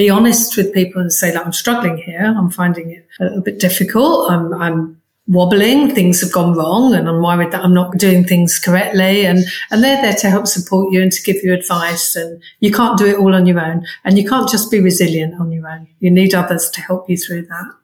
be honest with people and say that I'm struggling here. I'm finding it a, a bit difficult. I'm, I'm wobbling. Things have gone wrong and I'm worried that I'm not doing things correctly. And, and they're there to help support you and to give you advice. And you can't do it all on your own and you can't just be resilient on your own. You need others to help you through that.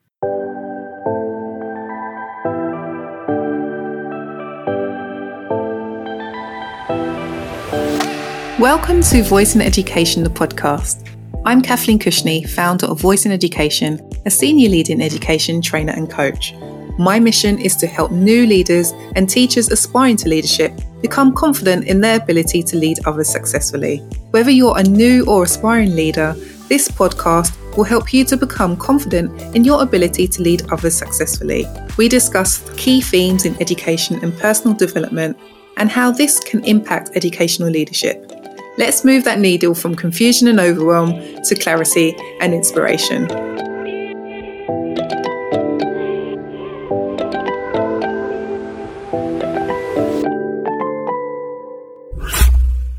Welcome to Voice in Education, the podcast. I'm Kathleen Cushney, founder of Voice in Education, a senior leader in education, trainer, and coach. My mission is to help new leaders and teachers aspiring to leadership become confident in their ability to lead others successfully. Whether you're a new or aspiring leader, this podcast will help you to become confident in your ability to lead others successfully. We discuss key themes in education and personal development and how this can impact educational leadership. Let's move that needle from confusion and overwhelm to clarity and inspiration.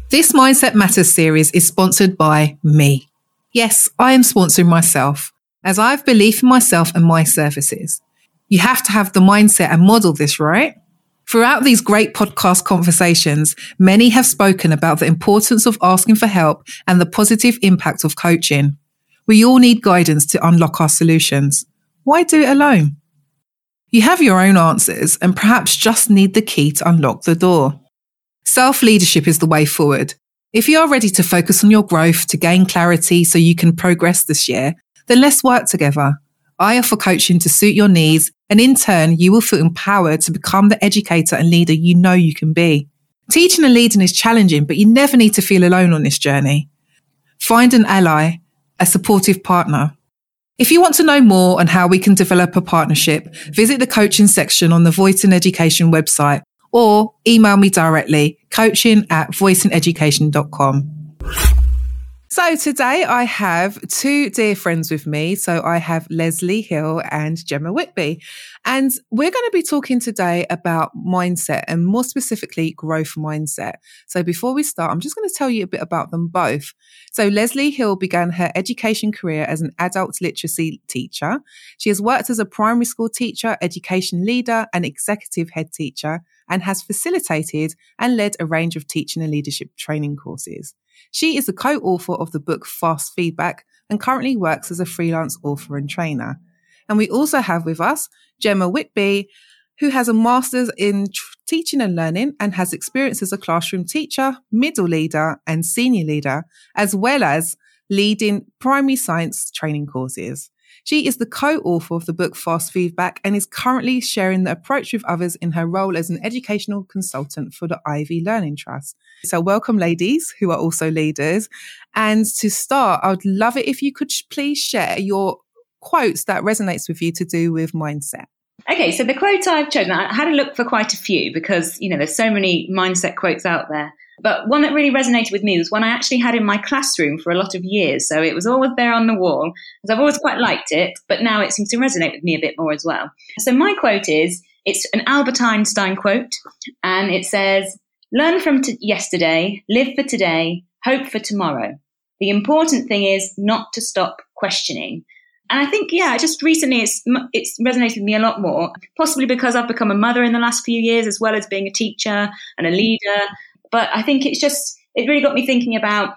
This Mindset Matters series is sponsored by me. Yes, I am sponsoring myself as I have belief in myself and my services. You have to have the mindset and model this, right? Throughout these great podcast conversations, many have spoken about the importance of asking for help and the positive impact of coaching. We all need guidance to unlock our solutions. Why do it alone? You have your own answers and perhaps just need the key to unlock the door. Self leadership is the way forward. If you are ready to focus on your growth to gain clarity so you can progress this year, then let's work together. I offer coaching to suit your needs, and in turn, you will feel empowered to become the educator and leader you know you can be. Teaching and leading is challenging, but you never need to feel alone on this journey. Find an ally, a supportive partner. If you want to know more on how we can develop a partnership, visit the coaching section on the Voice in Education website or email me directly, coaching at voiceineducation.com. So today I have two dear friends with me. So I have Leslie Hill and Gemma Whitby. And we're going to be talking today about mindset and more specifically growth mindset. So before we start, I'm just going to tell you a bit about them both. So Leslie Hill began her education career as an adult literacy teacher. She has worked as a primary school teacher, education leader and executive head teacher and has facilitated and led a range of teaching and leadership training courses. She is the co-author of the book Fast Feedback and currently works as a freelance author and trainer. And we also have with us Gemma Whitby, who has a master's in tr- teaching and learning and has experience as a classroom teacher, middle leader, and senior leader, as well as leading primary science training courses. She is the co-author of the book Fast Feedback and is currently sharing the approach with others in her role as an educational consultant for the Ivy Learning Trust. So welcome ladies who are also leaders. And to start, I would love it if you could please share your quotes that resonates with you to do with mindset. Okay, so the quote I've chosen, I had a look for quite a few because, you know, there's so many mindset quotes out there. But one that really resonated with me was one I actually had in my classroom for a lot of years. So it was always there on the wall because I've always quite liked it, but now it seems to resonate with me a bit more as well. So my quote is it's an Albert Einstein quote, and it says, Learn from t- yesterday, live for today, hope for tomorrow. The important thing is not to stop questioning. And I think, yeah, just recently it's it's resonated with me a lot more, possibly because I've become a mother in the last few years, as well as being a teacher and a leader. But I think it's just, it really got me thinking about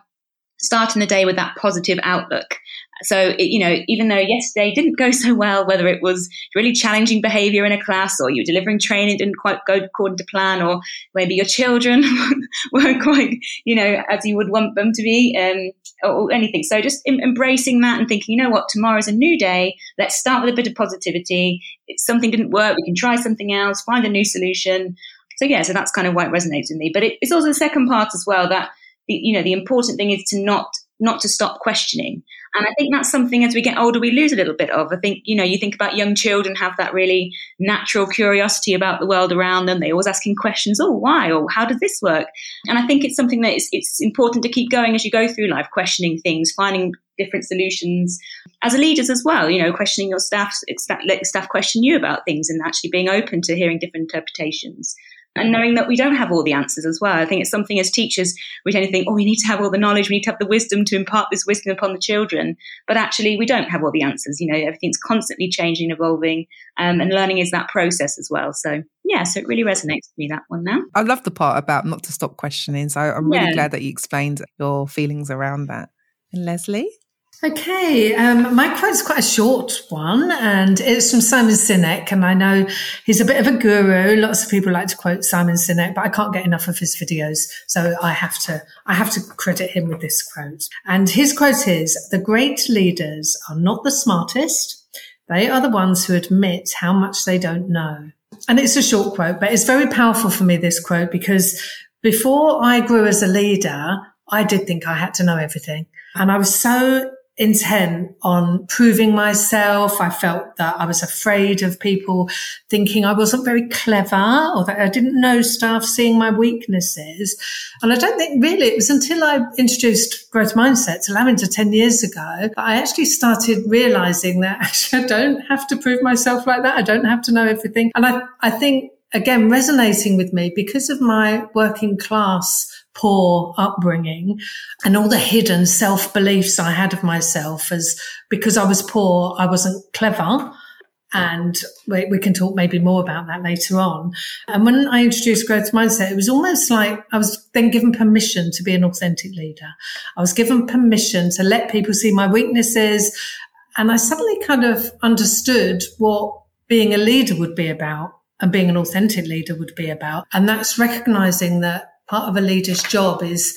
starting the day with that positive outlook. So, you know, even though yesterday didn't go so well, whether it was really challenging behavior in a class or you delivering training didn't quite go according to plan, or maybe your children weren't quite, you know, as you would want them to be, um, or, or, anything. So just em- embracing that and thinking, you know what, tomorrow's a new day. Let's start with a bit of positivity. If something didn't work, we can try something else, find a new solution. So yeah, so that's kind of why it resonates with me. But it, it's also the second part as well that the, you know the important thing is to not not to stop questioning. And I think that's something as we get older we lose a little bit of. I think you know you think about young children have that really natural curiosity about the world around them. They're always asking questions. Oh, why? Or how does this work? And I think it's something that it's, it's important to keep going as you go through life, questioning things, finding different solutions as a leaders as well. You know, questioning your staff, let staff question you about things, and actually being open to hearing different interpretations. And knowing that we don't have all the answers as well. I think it's something as teachers we tend to think, oh, we need to have all the knowledge, we need to have the wisdom to impart this wisdom upon the children. But actually, we don't have all the answers. You know, everything's constantly changing, evolving, um, and learning is that process as well. So yeah, so it really resonates with me that one now. I love the part about not to stop questioning. So I'm really yeah. glad that you explained your feelings around that. And Leslie? Okay, um, my is quite a short one, and it's from Simon Sinek. And I know he's a bit of a guru. Lots of people like to quote Simon Sinek, but I can't get enough of his videos, so I have to I have to credit him with this quote. And his quote is: "The great leaders are not the smartest; they are the ones who admit how much they don't know." And it's a short quote, but it's very powerful for me. This quote because before I grew as a leader, I did think I had to know everything. And I was so intent on proving myself. I felt that I was afraid of people thinking I wasn't very clever or that I didn't know stuff, seeing my weaknesses. And I don't think really it was until I introduced growth mindset to Lavender 10 years ago that I actually started realizing that actually I don't have to prove myself like that. I don't have to know everything. And I, I think again, resonating with me because of my working class poor upbringing and all the hidden self beliefs I had of myself as because I was poor, I wasn't clever. And we, we, can talk maybe more about that later on. And when I introduced growth mindset, it was almost like I was then given permission to be an authentic leader. I was given permission to let people see my weaknesses. And I suddenly kind of understood what being a leader would be about and being an authentic leader would be about. And that's recognizing that part of a leader's job is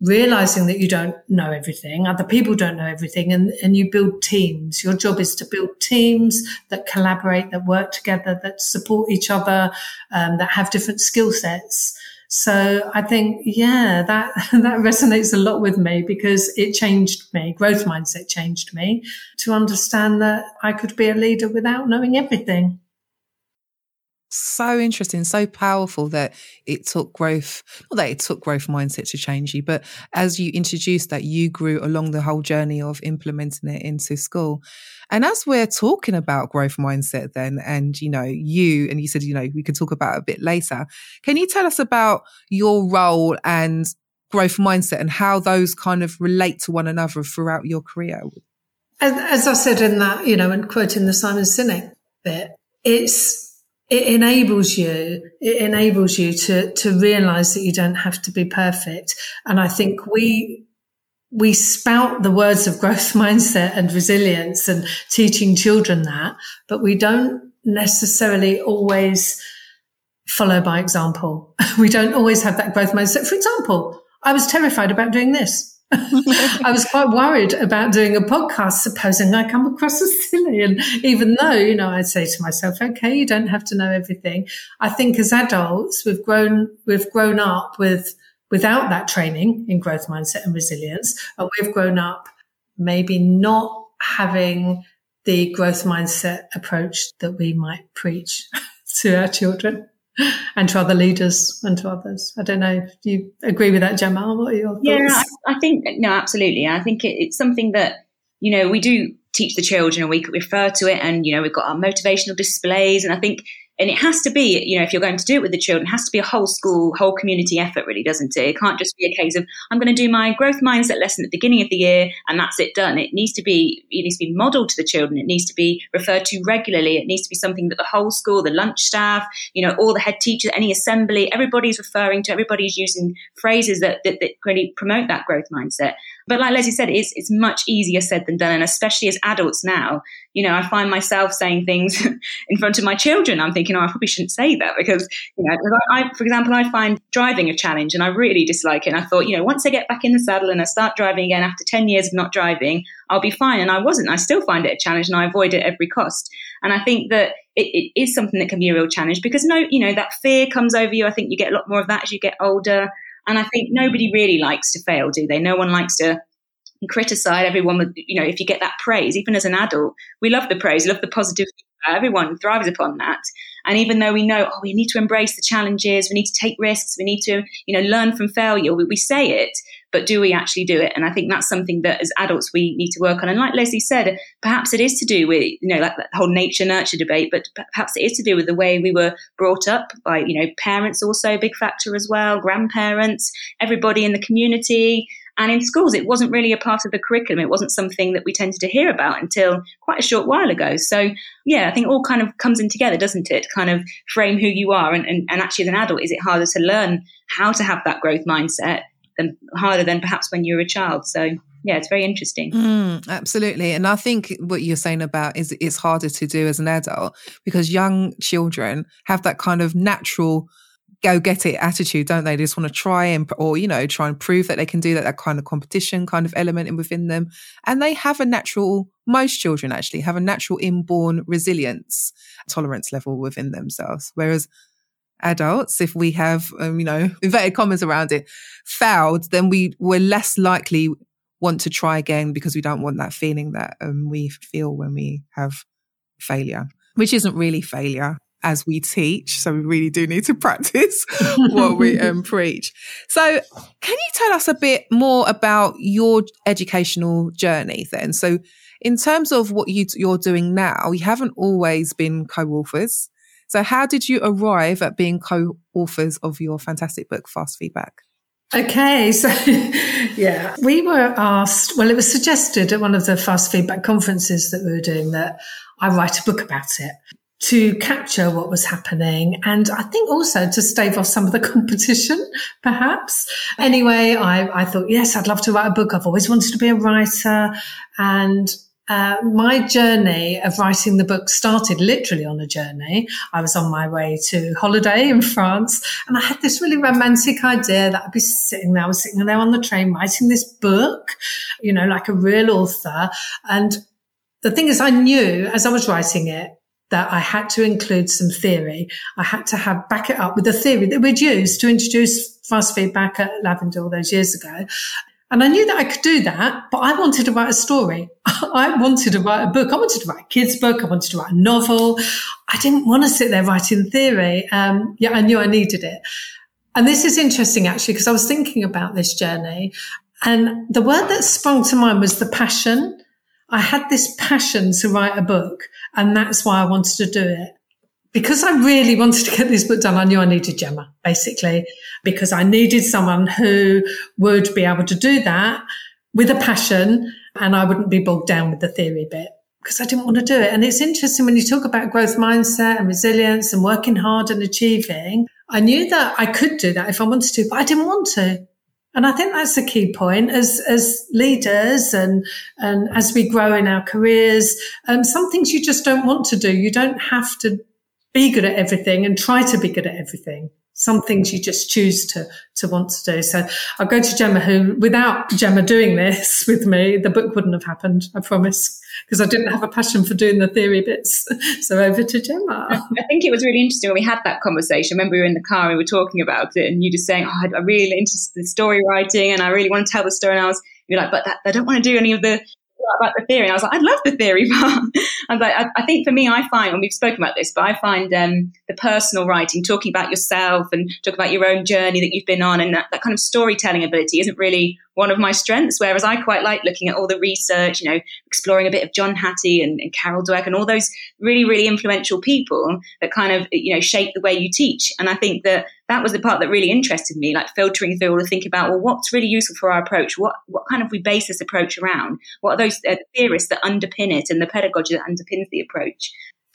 realizing that you don't know everything. Other people don't know everything and, and you build teams. Your job is to build teams that collaborate, that work together, that support each other, um, that have different skill sets. So I think, yeah, that, that resonates a lot with me because it changed me. Growth mindset changed me to understand that I could be a leader without knowing everything so interesting, so powerful that it took growth, not that it took growth mindset to change you, but as you introduced that, you grew along the whole journey of implementing it into school. And as we're talking about growth mindset, then, and you know, you, and you said, you know, we could talk about a bit later. Can you tell us about your role and growth mindset and how those kind of relate to one another throughout your career? As, as I said in that, you know, and quoting the Simon Sinek bit, it's it enables you it enables you to to realize that you don't have to be perfect. And i think we we spout the words of growth mindset and resilience and teaching children that but we don't necessarily always follow by example. We don't always have that growth mindset. For example i was terrified about doing this I was quite worried about doing a podcast, supposing I come across as silly. And even though, you know, I'd say to myself, okay, you don't have to know everything. I think as adults, we've grown, we've grown up with, without that training in growth mindset and resilience. And we've grown up maybe not having the growth mindset approach that we might preach to our children and to other leaders and to others. I don't know if you agree with that, Gemma. What are your thoughts? Yeah, I, I think, no, absolutely. I think it, it's something that, you know, we do teach the children and we refer to it and, you know, we've got our motivational displays. And I think and it has to be, you know, if you're going to do it with the children, it has to be a whole school, whole community effort, really, doesn't it? It can't just be a case of I'm going to do my growth mindset lesson at the beginning of the year and that's it done. It needs to be, it needs to be modelled to the children. It needs to be referred to regularly. It needs to be something that the whole school, the lunch staff, you know, all the head teachers, any assembly, everybody's referring to. Everybody's using phrases that that, that really promote that growth mindset. But like Leslie said, it's, it's much easier said than done. And especially as adults now, you know, I find myself saying things in front of my children. I'm thinking, oh, I probably shouldn't say that because, you know, I, for example, I find driving a challenge and I really dislike it. And I thought, you know, once I get back in the saddle and I start driving again after 10 years of not driving, I'll be fine. And I wasn't. I still find it a challenge and I avoid it at every cost. And I think that it, it is something that can be a real challenge because no, you know, that fear comes over you. I think you get a lot more of that as you get older. And I think nobody really likes to fail, do they? No one likes to criticize everyone with, you know, if you get that praise, even as an adult, we love the praise, love the positive. Everyone thrives upon that. And even though we know, oh, we need to embrace the challenges, we need to take risks, we need to, you know, learn from failure, we, we say it, but do we actually do it? And I think that's something that as adults we need to work on. And like Leslie said, perhaps it is to do with, you know, like that whole nature nurture debate, but perhaps it is to do with the way we were brought up by, you know, parents also a big factor as well, grandparents, everybody in the community. And in schools, it wasn't really a part of the curriculum. It wasn't something that we tended to hear about until quite a short while ago. So, yeah, I think all kind of comes in together, doesn't it? Kind of frame who you are. And, and, and actually, as an adult, is it harder to learn how to have that growth mindset than harder than perhaps when you were a child? So, yeah, it's very interesting. Mm, absolutely. And I think what you're saying about is it's harder to do as an adult because young children have that kind of natural go get it attitude, don't they? They just want to try and, or, you know, try and prove that they can do that, that kind of competition kind of element within them. And they have a natural, most children actually have a natural inborn resilience tolerance level within themselves. Whereas adults, if we have, um, you know, inverted commas around it, failed, then we were less likely want to try again because we don't want that feeling that um, we feel when we have failure, which isn't really failure as we teach. So we really do need to practice what we um, preach. So can you tell us a bit more about your educational journey then? So in terms of what you, you're doing now, you haven't always been co-authors. So how did you arrive at being co-authors of your fantastic book, Fast Feedback? Okay, so yeah, we were asked, well, it was suggested at one of the fast feedback conferences that we were doing that I write a book about it to capture what was happening and I think also to stave off some of the competition, perhaps. Anyway, I, I thought, yes, I'd love to write a book. I've always wanted to be a writer. And uh, my journey of writing the book started literally on a journey. I was on my way to holiday in France and I had this really romantic idea that I'd be sitting there, I was sitting there on the train writing this book, you know, like a real author. And the thing is, I knew as I was writing it, that I had to include some theory. I had to have back it up with the theory that we'd used to introduce fast feedback at Lavender all those years ago. And I knew that I could do that, but I wanted to write a story. I wanted to write a book. I wanted to write a kid's book. I wanted to write a novel. I didn't want to sit there writing theory. Um, yeah, I knew I needed it. And this is interesting actually, because I was thinking about this journey and the word that sprung to mind was the passion. I had this passion to write a book and that's why I wanted to do it. Because I really wanted to get this book done, I knew I needed Gemma, basically, because I needed someone who would be able to do that with a passion and I wouldn't be bogged down with the theory bit because I didn't want to do it. And it's interesting when you talk about growth mindset and resilience and working hard and achieving. I knew that I could do that if I wanted to, but I didn't want to. And I think that's a key point as, as leaders and, and as we grow in our careers. Um, some things you just don't want to do. You don't have to be good at everything and try to be good at everything. Some things you just choose to, to want to do. So I'll go to Gemma, who without Gemma doing this with me, the book wouldn't have happened. I promise because I didn't have a passion for doing the theory bits. So over to Gemma. I think it was really interesting when we had that conversation. I remember we were in the car and we were talking about it, and you just saying, "Oh, I'm really interested in story writing, and I really want to tell the story." And I was, you're like, "But that, I don't want to do any of the about the theory. And I was like, I'd love the theory part. I was like, I, I, think for me, I find, when we've spoken about this, but I find um, the personal writing, talking about yourself and talking about your own journey that you've been on and that, that kind of storytelling ability isn't really one of my strengths. Whereas I quite like looking at all the research, you know, exploring a bit of John Hattie and, and Carol Dweck and all those really, really influential people that kind of, you know, shape the way you teach. And I think that that was the part that really interested me, like filtering through all to think about, well, what's really useful for our approach? What, what kind of we base this approach around? What are those uh, theorists that underpin it and the pedagogy that underpins the approach?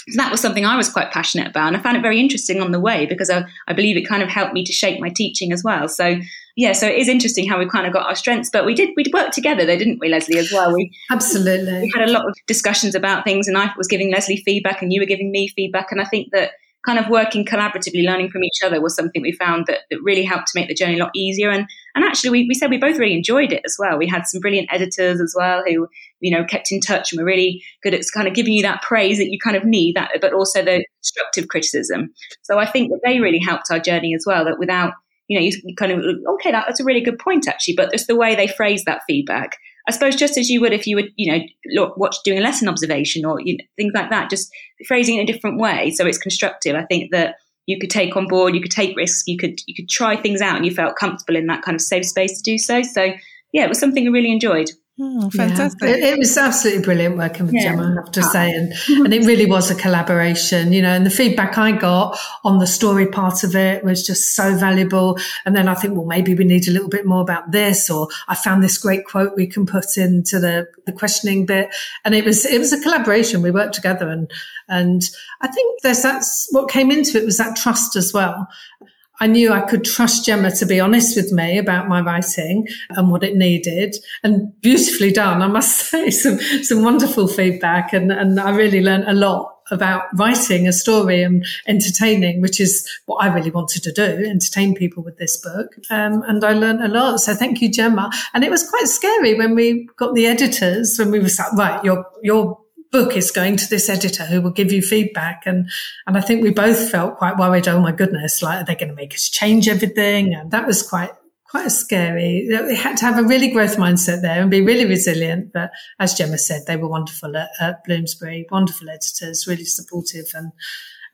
So that was something I was quite passionate about. And I found it very interesting on the way because I, I believe it kind of helped me to shape my teaching as well. So yeah, so it is interesting how we kind of got our strengths, but we did we worked together, though, didn't we, Leslie? As well, we absolutely we had a lot of discussions about things, and I was giving Leslie feedback, and you were giving me feedback, and I think that kind of working collaboratively, learning from each other was something we found that, that really helped to make the journey a lot easier. And and actually, we, we said we both really enjoyed it as well. We had some brilliant editors as well who you know kept in touch and were really good at kind of giving you that praise that you kind of need, that but also the constructive criticism. So I think that they really helped our journey as well. That without you know, you, kind of, okay, that, that's a really good point, actually. But just the way they phrase that feedback, I suppose just as you would if you would, you know, look, watch doing a lesson observation or you know, things like that, just phrasing it in a different way so it's constructive. I think that you could take on board, you could take risks, you could you could try things out, and you felt comfortable in that kind of safe space to do so. So yeah, it was something I really enjoyed. Oh, fantastic. Yeah. It, it, was absolutely brilliant working with yeah. Gemma, I have to ah. say. And, and it really was a collaboration, you know, and the feedback I got on the story part of it was just so valuable. And then I think, well, maybe we need a little bit more about this, or I found this great quote we can put into the, the questioning bit. And it was, it was a collaboration. We worked together and, and I think there's that's what came into it was that trust as well. I knew I could trust Gemma to be honest with me about my writing and what it needed and beautifully done. I must say some, some wonderful feedback and, and I really learned a lot about writing a story and entertaining, which is what I really wanted to do, entertain people with this book. Um, and I learned a lot. So thank you, Gemma. And it was quite scary when we got the editors, when we were like, right, you're, you're book is going to this editor who will give you feedback. And, and I think we both felt quite worried. Oh my goodness, like, are they going to make us change everything? And that was quite, quite scary. We had to have a really growth mindset there and be really resilient. But as Gemma said, they were wonderful at, at Bloomsbury, wonderful editors, really supportive and,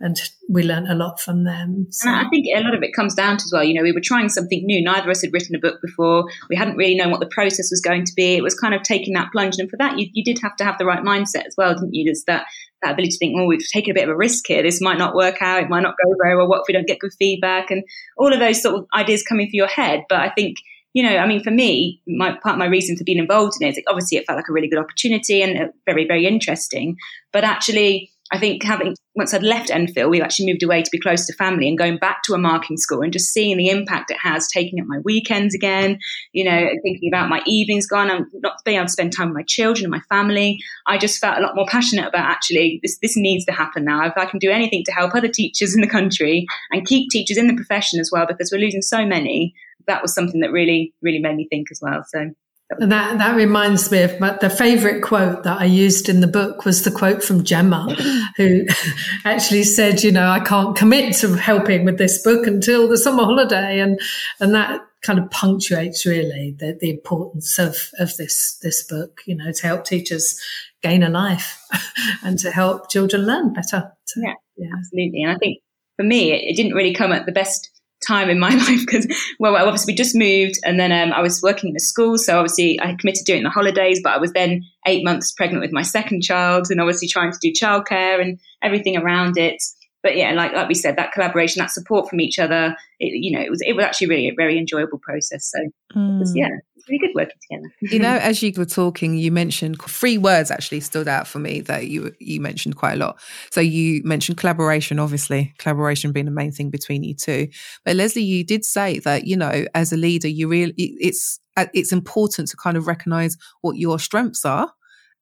and we learned a lot from them. So. And I think a lot of it comes down to as well, you know, we were trying something new. Neither of us had written a book before. We hadn't really known what the process was going to be. It was kind of taking that plunge. And for that, you, you did have to have the right mindset as well, didn't you? There's that, that ability to think, oh, we've taken a bit of a risk here. This might not work out. It might not go very well. What if we don't get good feedback? And all of those sort of ideas coming through your head. But I think, you know, I mean, for me, my part of my reason for being involved in it is like, obviously it felt like a really good opportunity and uh, very, very interesting. But actually, I think having once I'd left Enfield, we actually moved away to be close to family and going back to a marking school and just seeing the impact it has, taking up my weekends again, you know, thinking about my evenings gone and not being able to spend time with my children and my family. I just felt a lot more passionate about actually this this needs to happen now. If I can do anything to help other teachers in the country and keep teachers in the profession as well, because we're losing so many, that was something that really, really made me think as well. So that, that reminds me of my, the favorite quote that I used in the book was the quote from Gemma, who actually said, you know, I can't commit to helping with this book until the summer holiday. And, and that kind of punctuates really the, the importance of, of this, this book, you know, to help teachers gain a life and to help children learn better. So, yeah, yeah, absolutely. And I think for me, it, it didn't really come at the best time in my life because, well, obviously we just moved and then um, I was working in a school. So obviously I committed to doing the holidays, but I was then eight months pregnant with my second child and obviously trying to do childcare and everything around it. But yeah, like like we said, that collaboration, that support from each other, it, you know, it was it was actually really a very enjoyable process. So mm. was, yeah, really good working together. you know, as you were talking, you mentioned three words actually stood out for me that you you mentioned quite a lot. So you mentioned collaboration, obviously, collaboration being the main thing between you two. But Leslie, you did say that you know, as a leader, you really it's uh, it's important to kind of recognize what your strengths are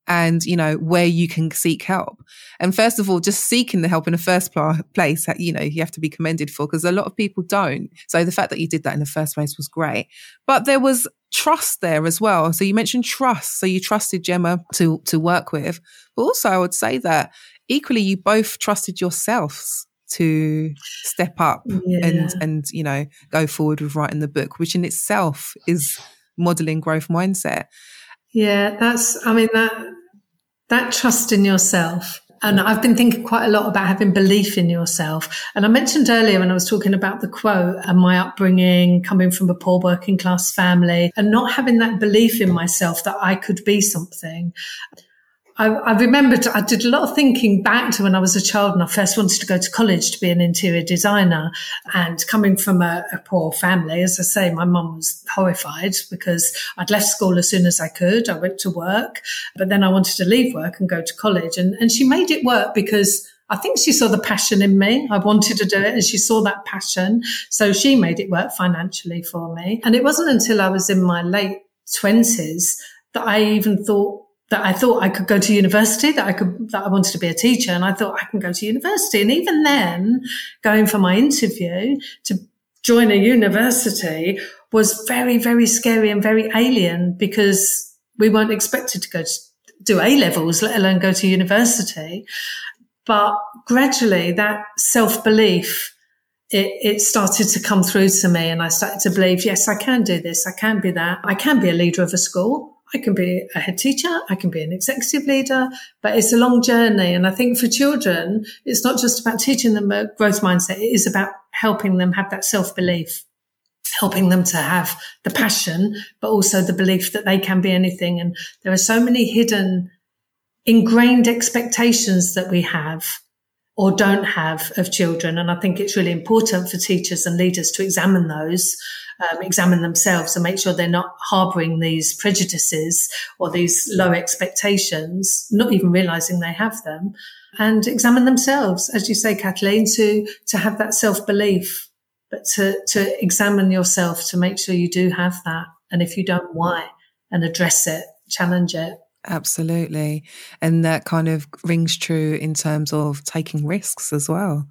and you know where you can seek help. And first of all just seeking the help in the first pl- place you know you have to be commended for because a lot of people don't. So the fact that you did that in the first place was great. But there was trust there as well. So you mentioned trust. So you trusted gemma to to work with. But also i would say that equally you both trusted yourselves to step up yeah. and and you know go forward with writing the book which in itself is modeling growth mindset. Yeah, that's, I mean, that, that trust in yourself. And I've been thinking quite a lot about having belief in yourself. And I mentioned earlier when I was talking about the quote and my upbringing coming from a poor working class family and not having that belief in myself that I could be something. I, I remembered I did a lot of thinking back to when I was a child and I first wanted to go to college to be an interior designer. And coming from a, a poor family, as I say, my mum was horrified because I'd left school as soon as I could. I went to work, but then I wanted to leave work and go to college. And, and she made it work because I think she saw the passion in me. I wanted to do it and she saw that passion. So she made it work financially for me. And it wasn't until I was in my late twenties that I even thought that I thought I could go to university, that I could, that I wanted to be a teacher. And I thought I can go to university. And even then, going for my interview to join a university was very, very scary and very alien because we weren't expected to go to do A levels, let alone go to university. But gradually that self belief, it, it started to come through to me and I started to believe, yes, I can do this. I can be that. I can be a leader of a school. I can be a head teacher, I can be an executive leader, but it's a long journey. And I think for children, it's not just about teaching them a growth mindset. It is about helping them have that self belief, helping them to have the passion, but also the belief that they can be anything. And there are so many hidden ingrained expectations that we have or don't have of children. And I think it's really important for teachers and leaders to examine those, um, examine themselves and make sure they're not harboring these prejudices or these low expectations, not even realizing they have them and examine themselves, as you say, Kathleen, to, to have that self belief, but to, to examine yourself to make sure you do have that. And if you don't, why? And address it, challenge it. Absolutely. And that kind of rings true in terms of taking risks as well.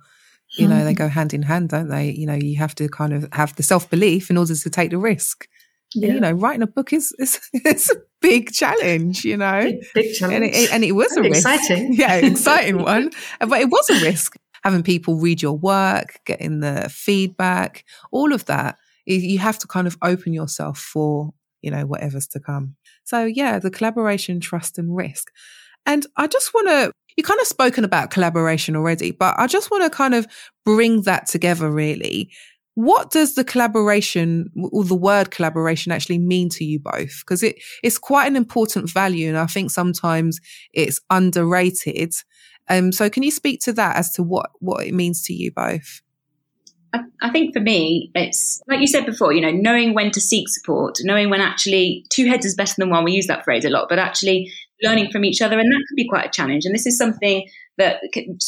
You know, they hmm. go hand in hand, don't they? You know, you have to kind of have the self belief in order to take the risk. Yeah. And, you know, writing a book is, is it's a big challenge, you know. Big, big challenge. And it, and it was a risk. Exciting. yeah, exciting one. But it was a risk. Having people read your work, getting the feedback, all of that. You have to kind of open yourself for, you know, whatever's to come. So yeah, the collaboration, trust and risk. And I just want to, you kind of spoken about collaboration already, but I just want to kind of bring that together really. What does the collaboration or the word collaboration actually mean to you both? Because it, it's quite an important value. And I think sometimes it's underrated. Um, so can you speak to that as to what, what it means to you both? I, think for me, it's like you said before, you know, knowing when to seek support, knowing when actually two heads is better than one. We use that phrase a lot, but actually learning from each other. And that can be quite a challenge. And this is something that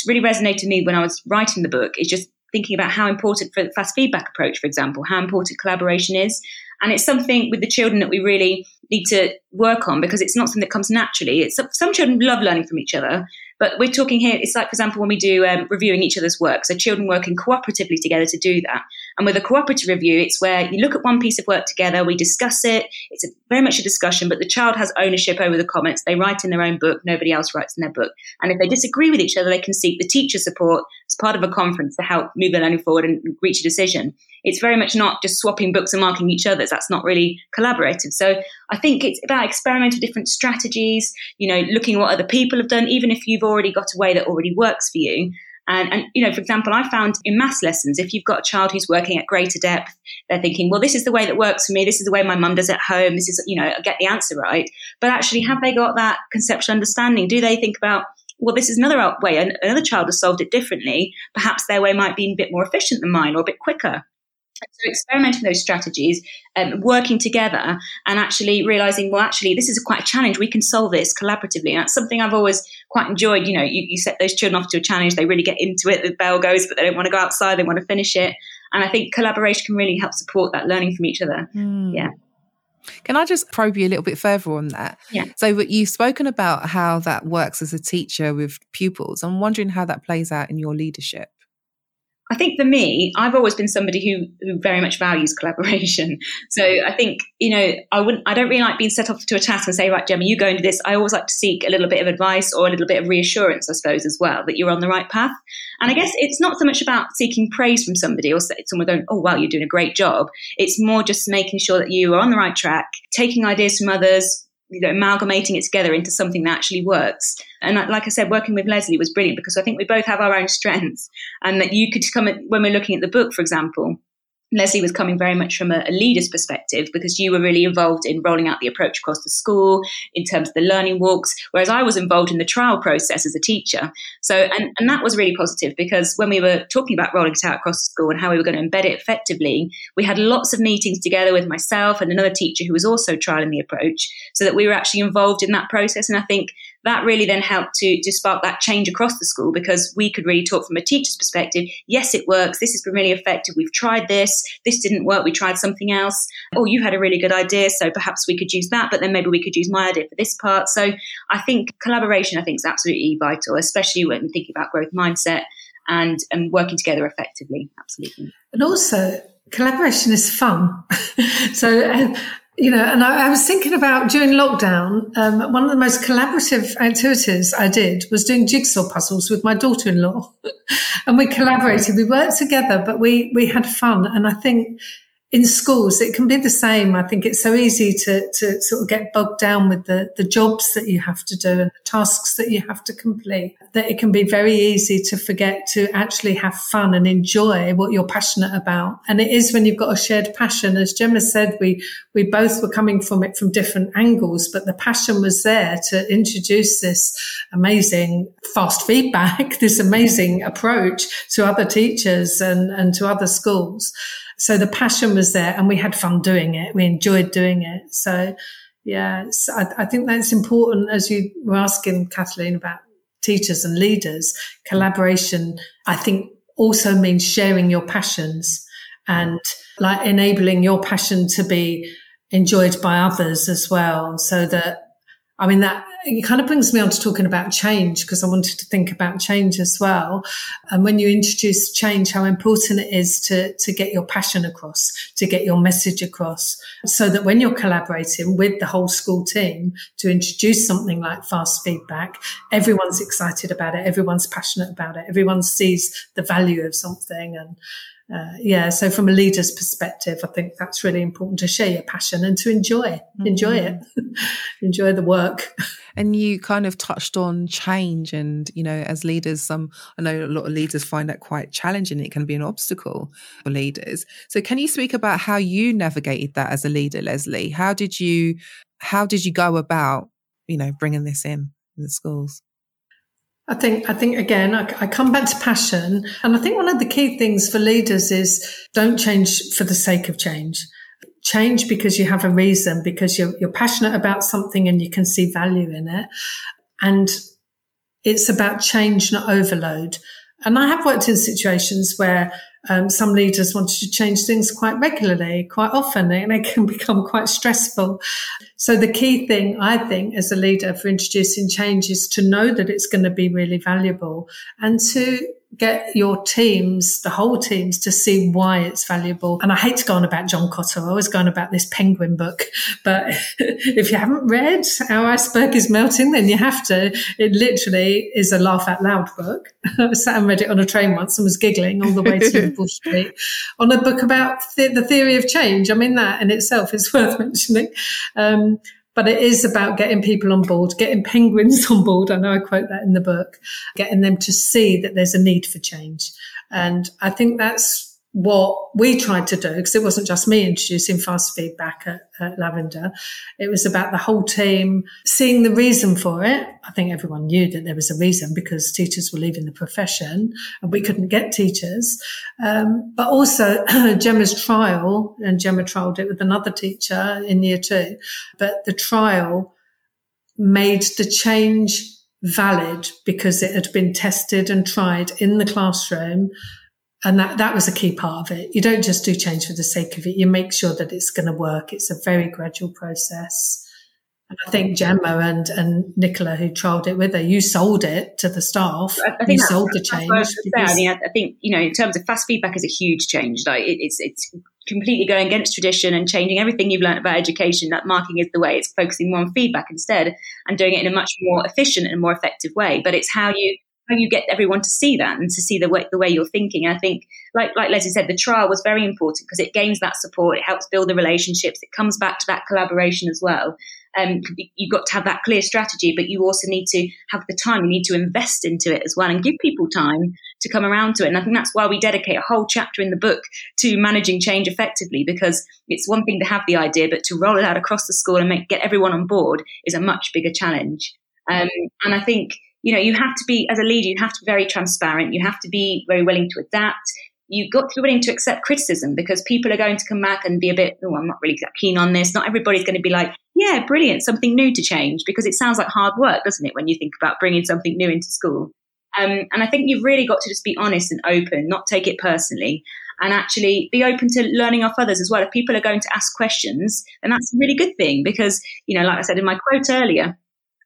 really resonated with me when I was writing the book is just thinking about how important for the fast feedback approach, for example, how important collaboration is. And it's something with the children that we really need to work on because it's not something that comes naturally. It's some children love learning from each other, but we're talking here, it's like, for example, when we do um, reviewing each other's work. So children working cooperatively together to do that. And with a cooperative review, it's where you look at one piece of work together, we discuss it. It's a, very much a discussion, but the child has ownership over the comments. They write in their own book. Nobody else writes in their book. And if they disagree with each other, they can seek the teacher support as part of a conference to help move their learning forward and reach a decision. It's very much not just swapping books and marking each other's. That's not really collaborative. So I think it's about experimenting with different strategies, you know, looking what other people have done, even if you've already got a way that already works for you. And, and, you know, for example, I found in maths lessons, if you've got a child who's working at greater depth, they're thinking, well, this is the way that works for me. This is the way my mum does at home. This is, you know, I get the answer right. But actually, have they got that conceptual understanding? Do they think about, well, this is another way. Another child has solved it differently. Perhaps their way might be a bit more efficient than mine or a bit quicker. So experimenting those strategies, um, working together, and actually realizing, well, actually, this is quite a challenge. We can solve this collaboratively, and that's something I've always quite enjoyed. You know, you, you set those children off to a challenge, they really get into it. The bell goes, but they don't want to go outside; they want to finish it. And I think collaboration can really help support that learning from each other. Mm. Yeah. Can I just probe you a little bit further on that? Yeah. So, you've spoken about how that works as a teacher with pupils. I'm wondering how that plays out in your leadership. I think for me, I've always been somebody who, who very much values collaboration. So I think, you know, I wouldn't, I don't really like being set off to a task and say, right, Gemma, you go into this. I always like to seek a little bit of advice or a little bit of reassurance, I suppose, as well, that you're on the right path. And I guess it's not so much about seeking praise from somebody or someone going, oh, wow, you're doing a great job. It's more just making sure that you are on the right track, taking ideas from others, you know, amalgamating it together into something that actually works. And like I said, working with Leslie was brilliant because I think we both have our own strengths and that you could come at, when we're looking at the book, for example, Leslie was coming very much from a, a, leader's perspective because you were really involved in rolling out the approach across the school in terms of the learning walks, whereas I was involved in the trial process as a teacher. So, and, and that was really positive because when we were talking about rolling it out across the school and how we were going to embed it effectively, we had lots of meetings together with myself and another teacher who was also trialing the approach so that we were actually involved in that process. And I think that really then helped to, to spark that change across the school because we could really talk from a teacher's perspective. Yes, it works. This has been really effective. We've tried this. This didn't work. We tried something else. Oh, you had a really good idea. So perhaps we could use that, but then maybe we could use my idea for this part. So I think collaboration, I think is absolutely vital, especially when thinking about growth mindset and, and working together effectively. Absolutely. And also, collaboration is fun. so, uh, you know, and I, I, was thinking about during lockdown, um, one of the most collaborative activities I did was doing jigsaw puzzles with my daughter-in-law, and we collaborated. We worked together, but we we had fun. And I think in schools, it can be the same. I think it's so easy to, to sort of get bogged down with the, the jobs that you have to do and the tasks that you have to complete that it can be very easy to forget to actually have fun and enjoy what you're passionate about. And it is when you've got a shared passion. As Gemma said, we, we both were coming from it from different angles, but the passion was there to introduce this amazing fast feedback, this amazing approach to other teachers and, and to other schools. So the passion was there and we had fun doing it. We enjoyed doing it. So yeah, I, I think that's important as you were asking Kathleen about teachers and leaders. Collaboration, I think also means sharing your passions and like enabling your passion to be enjoyed by others as well. So that, I mean, that it kind of brings me on to talking about change because I wanted to think about change as well. And when you introduce change, how important it is to, to get your passion across, to get your message across so that when you're collaborating with the whole school team to introduce something like fast feedback, everyone's excited about it. Everyone's passionate about it. Everyone sees the value of something and, uh, yeah, so from a leader's perspective, I think that's really important to share your passion and to enjoy, mm-hmm. enjoy it, enjoy the work. And you kind of touched on change, and you know, as leaders, some I know a lot of leaders find that quite challenging. It can be an obstacle for leaders. So, can you speak about how you navigated that as a leader, Leslie? How did you, how did you go about, you know, bringing this in in the schools? I think, I think again, I, I, come back to passion. And I think one of the key things for leaders is don't change for the sake of change. Change because you have a reason, because you're, you're passionate about something and you can see value in it. And it's about change, not overload. And I have worked in situations where um, some leaders wanted to change things quite regularly, quite often, and it can become quite stressful. So the key thing, I think, as a leader for introducing change is to know that it's going to be really valuable and to get your teams, the whole teams, to see why it's valuable. And I hate to go on about John Kotter. I always go on about this penguin book. But if you haven't read Our Iceberg is Melting, then you have to. It literally is a laugh out loud book. I sat and read it on a train once and was giggling all the way to Bush Street on a book about th- the theory of change. I mean, that in itself is worth mentioning. Um, but it is about getting people on board, getting penguins on board. I know I quote that in the book, getting them to see that there's a need for change. And I think that's what we tried to do, because it wasn't just me introducing fast feedback at, at, Lavender. It was about the whole team seeing the reason for it. I think everyone knew that there was a reason because teachers were leaving the profession and we couldn't get teachers. Um, but also Gemma's trial, and Gemma trialed it with another teacher in year two, but the trial made the change valid because it had been tested and tried in the classroom and that, that was a key part of it. You don't just do change for the sake of it. You make sure that it's going to work. It's a very gradual process. And I think Gemma and, and Nicola, who trialled it with her, you sold it to the staff. I, think you sold the change. I, mean, I think, you know, in terms of fast feedback is a huge change. Like it, it's, it's completely going against tradition and changing everything you've learned about education. That marking is the way. It's focusing more on feedback instead and doing it in a much more efficient and more effective way. But it's how you how you get everyone to see that and to see the way, the way you're thinking. And I think, like, like Leslie said, the trial was very important because it gains that support. It helps build the relationships. It comes back to that collaboration as well. Um, you've got to have that clear strategy, but you also need to have the time. You need to invest into it as well and give people time to come around to it. And I think that's why we dedicate a whole chapter in the book to managing change effectively, because it's one thing to have the idea, but to roll it out across the school and make, get everyone on board is a much bigger challenge. Um, and I think you know, you have to be, as a leader, you have to be very transparent. You have to be very willing to adapt. You've got to be willing to accept criticism because people are going to come back and be a bit, oh, I'm not really that keen on this. Not everybody's going to be like, yeah, brilliant, something new to change because it sounds like hard work, doesn't it, when you think about bringing something new into school? Um, and I think you've really got to just be honest and open, not take it personally, and actually be open to learning off others as well. If people are going to ask questions, then that's a really good thing because, you know, like I said in my quote earlier,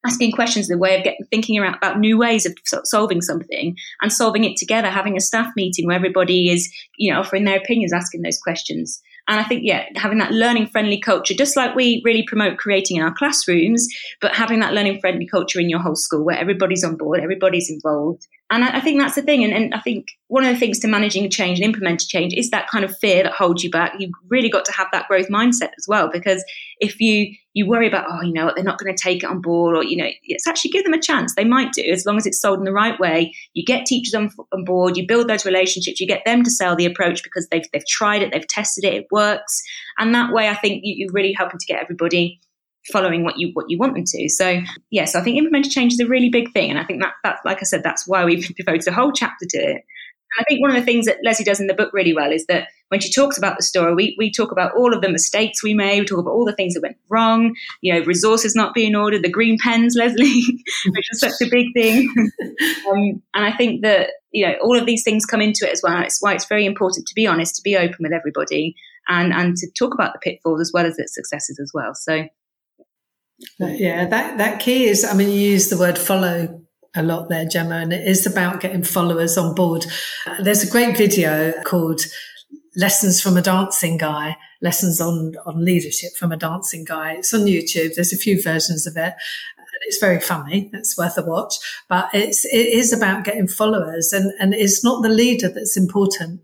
asking questions the way of getting thinking around, about new ways of solving something and solving it together having a staff meeting where everybody is you know offering their opinions asking those questions. And i think yeah having that learning friendly culture just like we really promote creating in our classrooms but having that learning friendly culture in your whole school where everybody's on board everybody's involved And I, I think that's the thing. And, and, I think one of the things to managing change and implementing change is that kind of fear that holds you back. You've really got to have that growth mindset as well, because if you you worry about, oh, you know what, they're not going to take it on board, or you know, it's actually give them a chance. They might do as long as it's sold in the right way. You get teachers on, on board, you build those relationships, you get them to sell the approach because they've they've tried it, they've tested it, it works, and that way, I think you, you're really helping to get everybody following what you what you want them to. So yes, I think implementing change is a really big thing, and I think that that like I said, that's why we've devoted a whole chapter to it. And I think one of the things that Leslie does in the book really well is that when she talks about the story, we, we talk about all of the mistakes we made, we talk about all the things that went wrong, you know, resources not being ordered, the green pens, Leslie, which is such a big thing. um, and I think that, you know, all of these things come into it as well. It's why it's very important to be honest, to be open with everybody and, and to talk about the pitfalls as well as its successes as well. So yeah, that, that key is, I mean, you use the word follow a lot there, Gemma, and it is about getting followers on board. There's a great video called Lessons from a Dancing Guy, Lessons on, on Leadership from a Dancing Guy. It's on YouTube. There's a few versions of it. It's very funny. It's worth a watch, but it's, it is about getting followers and, and it's not the leader that's important.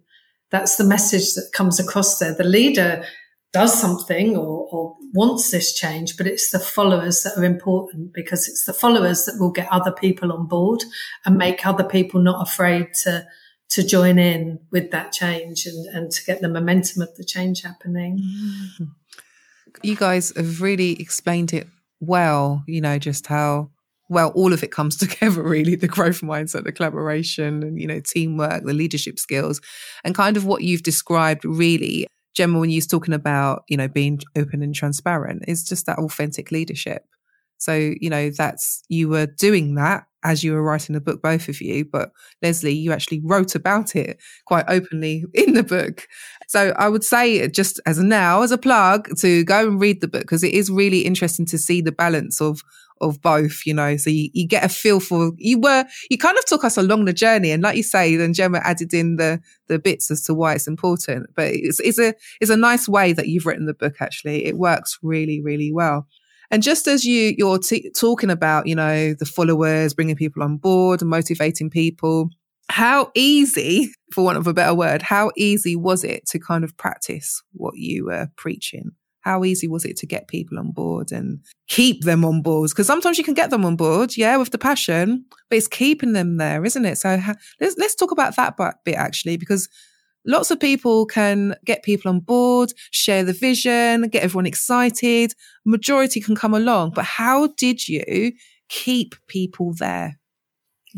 That's the message that comes across there. The leader does something or, or, wants this change, but it's the followers that are important because it's the followers that will get other people on board and make other people not afraid to to join in with that change and, and to get the momentum of the change happening. Mm-hmm. You guys have really explained it well, you know, just how well all of it comes together really the growth mindset the collaboration and you know teamwork the leadership skills and kind of what you've described really Gemma, when you was talking about, you know, being open and transparent, is just that authentic leadership. So, you know, that's, you were doing that as you were writing the book, both of you. But Leslie, you actually wrote about it quite openly in the book. So I would say, just as now, as a plug, to go and read the book because it is really interesting to see the balance of of both, you know. So you, you get a feel for you were you kind of took us along the journey, and like you say, then Gemma added in the the bits as to why it's important. But it's it's a it's a nice way that you've written the book. Actually, it works really really well. And just as you you're t- talking about, you know, the followers, bringing people on board, motivating people, how easy, for want of a better word, how easy was it to kind of practice what you were preaching? How easy was it to get people on board and keep them on board? Because sometimes you can get them on board, yeah, with the passion, but it's keeping them there, isn't it? So ha- let's let's talk about that bit actually, because lots of people can get people on board, share the vision, get everyone excited. Majority can come along, but how did you keep people there?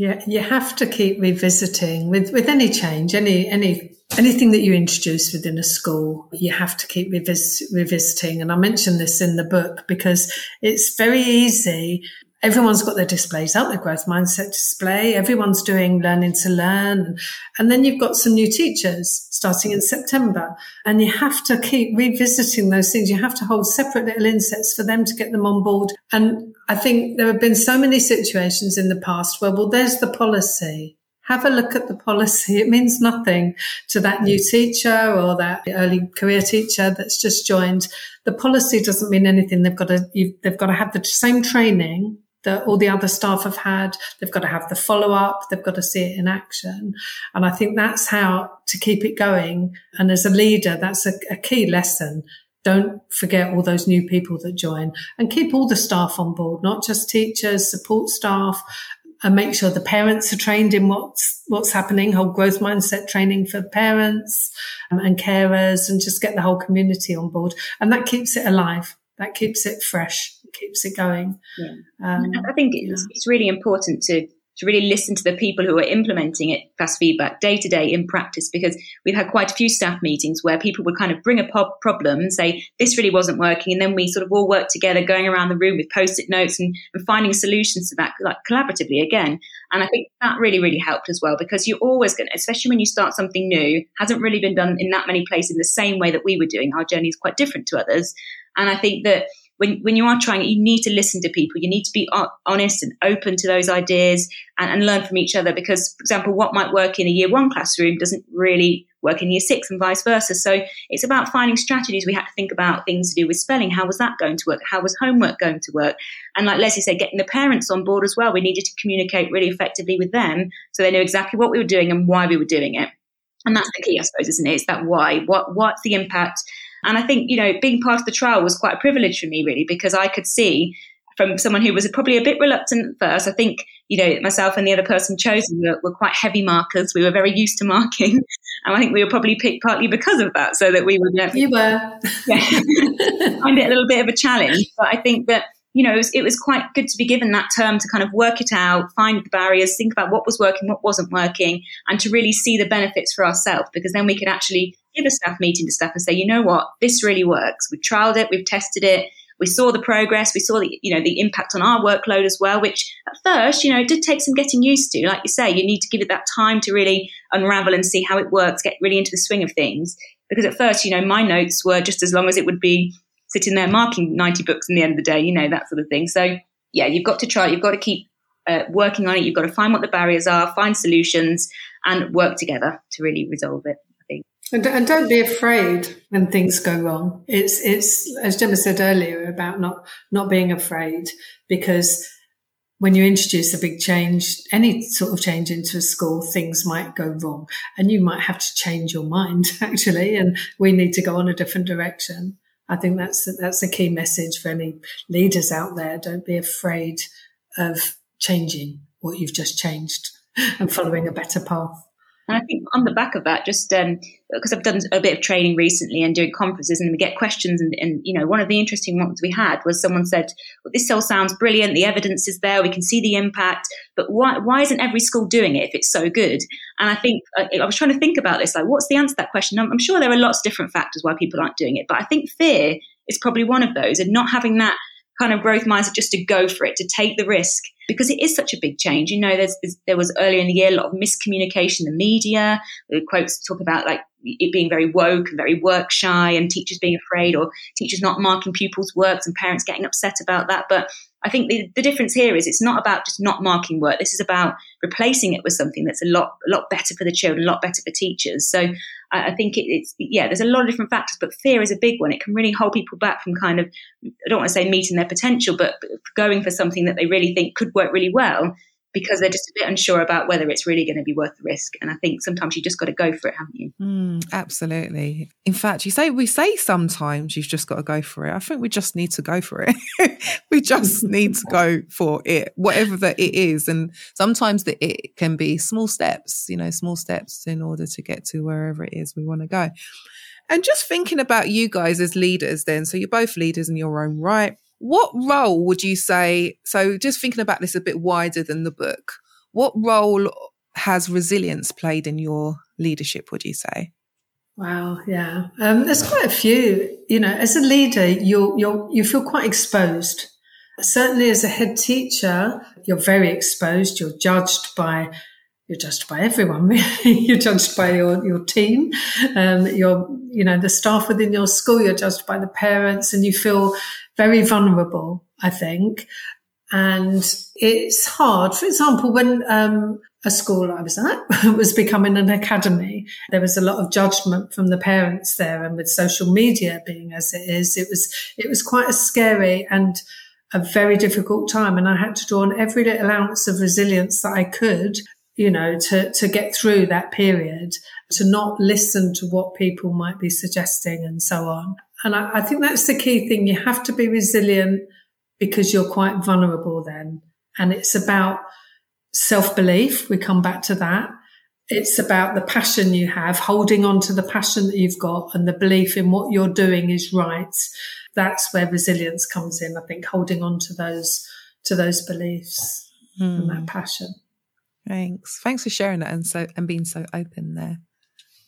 Yeah, you have to keep revisiting with with any change, any any anything that you introduce within a school, you have to keep revis- revisiting. And I mention this in the book because it's very easy. Everyone's got their displays up, their growth mindset display. Everyone's doing learning to learn. And then you've got some new teachers starting in September and you have to keep revisiting those things. You have to hold separate little insets for them to get them on board. And I think there have been so many situations in the past where, well, there's the policy have a look at the policy. It means nothing to that new teacher or that early career teacher that's just joined. The policy doesn't mean anything. They've got to, they've got to have the same training that all the other staff have had. They've got to have the follow up. They've got to see it in action. And I think that's how to keep it going. And as a leader, that's a, a key lesson don't forget all those new people that join and keep all the staff on board, not just teachers, support staff, and make sure the parents are trained in what's what's happening, whole growth mindset training for parents um, and carers, and just get the whole community on board. And that keeps it alive. That keeps it fresh. It keeps it going. Yeah. Um, I think it's, yeah. it's really important to to really listen to the people who are implementing it fast feedback day to day in practice because we've had quite a few staff meetings where people would kind of bring a problem and say this really wasn't working and then we sort of all work together going around the room with post-it notes and, and finding solutions to that like collaboratively again. And i think that really really helped as well because you're always going to especially when you start something new hasn't really been done in that many places in the same way that we were doing. Our journey is quite different to others. And i think that when, when you are trying you need to listen to people. You need to be honest and open to those ideas and, and learn from each other. Because, for example, what might work in a year one classroom doesn't really work in year six and vice versa. So it's about finding strategies. We had to think about things to do with spelling. How was that going to work? How was homework going to work? And like Leslie said, getting the parents on board as well. We needed to communicate really effectively with them so they knew exactly what we were doing and why we were doing it. And that's the key, I suppose, isn't it? It's that why. What what's the impact? And I think, you know, being part of the trial was quite a privilege for me, really, because I could see from someone who was probably a bit reluctant at first. I think, you know, myself and the other person chosen were, were quite heavy markers. We were very used to marking. And I think we were probably picked partly because of that, so that we would. Uh, you were. yeah, find it a little bit of a challenge. But I think that you know, it was, it was, quite good to be given that term to kind of work it out, find the barriers, think about what was working, what wasn't working, and to really see the benefits for ourselves because then we could actually give a staff meeting to staff and say, you know what, this really works. We've trialed it, we've tested it, we saw the progress, we saw the, you know, the impact on our workload as well, which at first, you know, it did take some getting used to. Like you say, you need to give it that time to really unravel and see how it works, get really into the swing of things. Because at first, you know, my notes were just as long as it would be sitting there marking 90 books in the end of the day, you know, that sort of thing. So, yeah, you've got to try, you've got to keep uh, working on it. You've got to find what the barriers are, find solutions, and work together to really resolve it. And, and don't be afraid when things go wrong. It's it's as Gemma said earlier about not not being afraid because when you introduce a big change, any sort of change into a school, things might go wrong, and you might have to change your mind actually, and we need to go on a different direction. I think that's that's a key message for any leaders out there. Don't be afraid of changing what you've just changed and following a better path. And I think on the back of that, just because um, I've done a bit of training recently and doing conferences, and we get questions, and, and, you know, one of the interesting ones we had was someone said, "Well, this all sounds brilliant. The evidence is there. We can see the impact, but why why isn't every school doing it if it's so good?" And I think uh, I was trying to think about this, like, what's the answer to that question? I'm, I'm sure there are lots of different factors why people aren't doing it, but I think fear is probably one of those, and not having that kind of growth mindset just to go for it, to take the risk because it is such a big change. You know, there's, there's, there was earlier in the year a lot of miscommunication in the media. The quotes talk about like it being very woke and very work shy and teachers being afraid or teachers not marking pupils' works and parents getting upset about that. But I think the, the difference here is it's not about just not marking work. This is about replacing it with something that's a lot, a lot better for the children, a lot better for teachers. So I, I think it, it's, yeah, there's a lot of different factors, but fear is a big one. It can really hold people back from kind of, I don't want to say meeting their potential, but going for something that they really think could work really well because they're just a bit unsure about whether it's really going to be worth the risk. And I think sometimes you just got to go for it, haven't you? Mm, absolutely. In fact, you say we say sometimes you've just got to go for it. I think we just need to go for it. we just need to go for it, whatever that it is. And sometimes the it can be small steps, you know, small steps in order to get to wherever it is we want to go. And just thinking about you guys as leaders, then, so you're both leaders in your own right what role would you say? So, just thinking about this a bit wider than the book, what role has resilience played in your leadership, would you say? Wow, yeah. Um, there's quite a few. You know, as a leader, you you you feel quite exposed. Certainly, as a head teacher, you're very exposed. You're judged by you're judged by everyone. You're judged by your your team. Um, you're you know the staff within your school. You're judged by the parents, and you feel very vulnerable, I think. And it's hard. For example, when um, a school I was at was becoming an academy, there was a lot of judgment from the parents there, and with social media being as it is, it was it was quite a scary and a very difficult time. And I had to draw on every little ounce of resilience that I could, you know, to to get through that period, to not listen to what people might be suggesting and so on. And I, I think that's the key thing. You have to be resilient because you're quite vulnerable then. And it's about self belief. We come back to that. It's about the passion you have, holding on to the passion that you've got and the belief in what you're doing is right. That's where resilience comes in. I think holding on to those, to those beliefs and that hmm. passion. Thanks. Thanks for sharing that and so, and being so open there.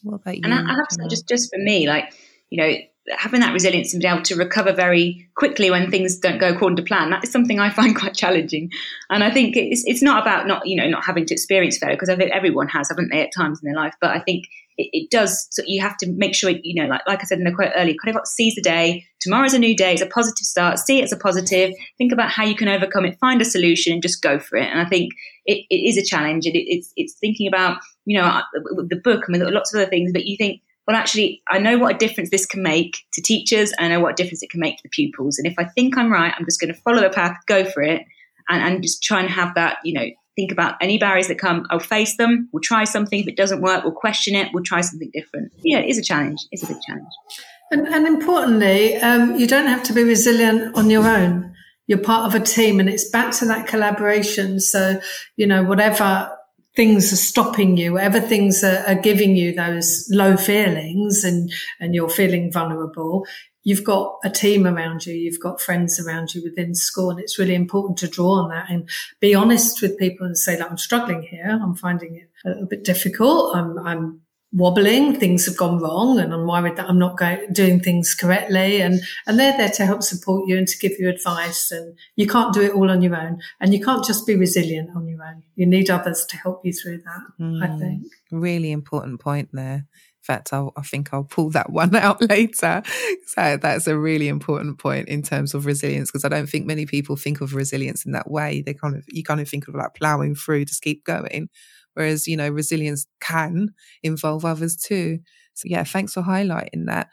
What about you? And I, I have to say, just, just for me, like, you know, having that resilience and being able to recover very quickly when things don't go according to plan that is something i find quite challenging and i think it's, it's not about not you know not having to experience failure because i think everyone has haven't they at times in their life but i think it, it, does so you have to make sure you know like, like i said in the quote earlier kind of seize the day tomorrow's a new day it's a positive start see it as a positive think about how you can overcome it find a solution and just go for it and i think it, it is a challenge and it, it's it's thinking about you know uh, the book i mean lots of other things but you think well, actually, I know what a difference this can make to teachers. And I know what difference it can make to the pupils. And if I think I'm right, I'm just going to follow the path, go for it, and, and just try and have that, you know, think about any barriers that come. I'll face them. We'll try something. If it doesn't work, we'll question it. We'll try something different. Yeah, it is a challenge. It's a big challenge. And, and importantly, um, you don't have to be resilient on your own. You're part of a team, and it's back to that collaboration. So, you know, whatever things are stopping you, whatever things are, are, giving you those low feelings and, and you're feeling vulnerable, you've got a team around you, you've got friends around you within school. And it's really important to draw on that and be honest with people and say that I'm struggling here. I'm finding it a, bit difficult. I'm, I'm wobbling, things have gone wrong, and I'm worried that I'm not going, doing things correctly. And, and they're there to help support you and to give you advice. And you can't do it all on your own. And you can't just be resilient on your own. You need others to help you through that, mm, I think. Really important point there. In fact, I'll, I think I'll pull that one out later. So that's a really important point in terms of resilience, because I don't think many people think of resilience in that way. They kind of, you kind of think of like plowing through to keep going. Whereas, you know, resilience can involve others too. So yeah, thanks for highlighting that.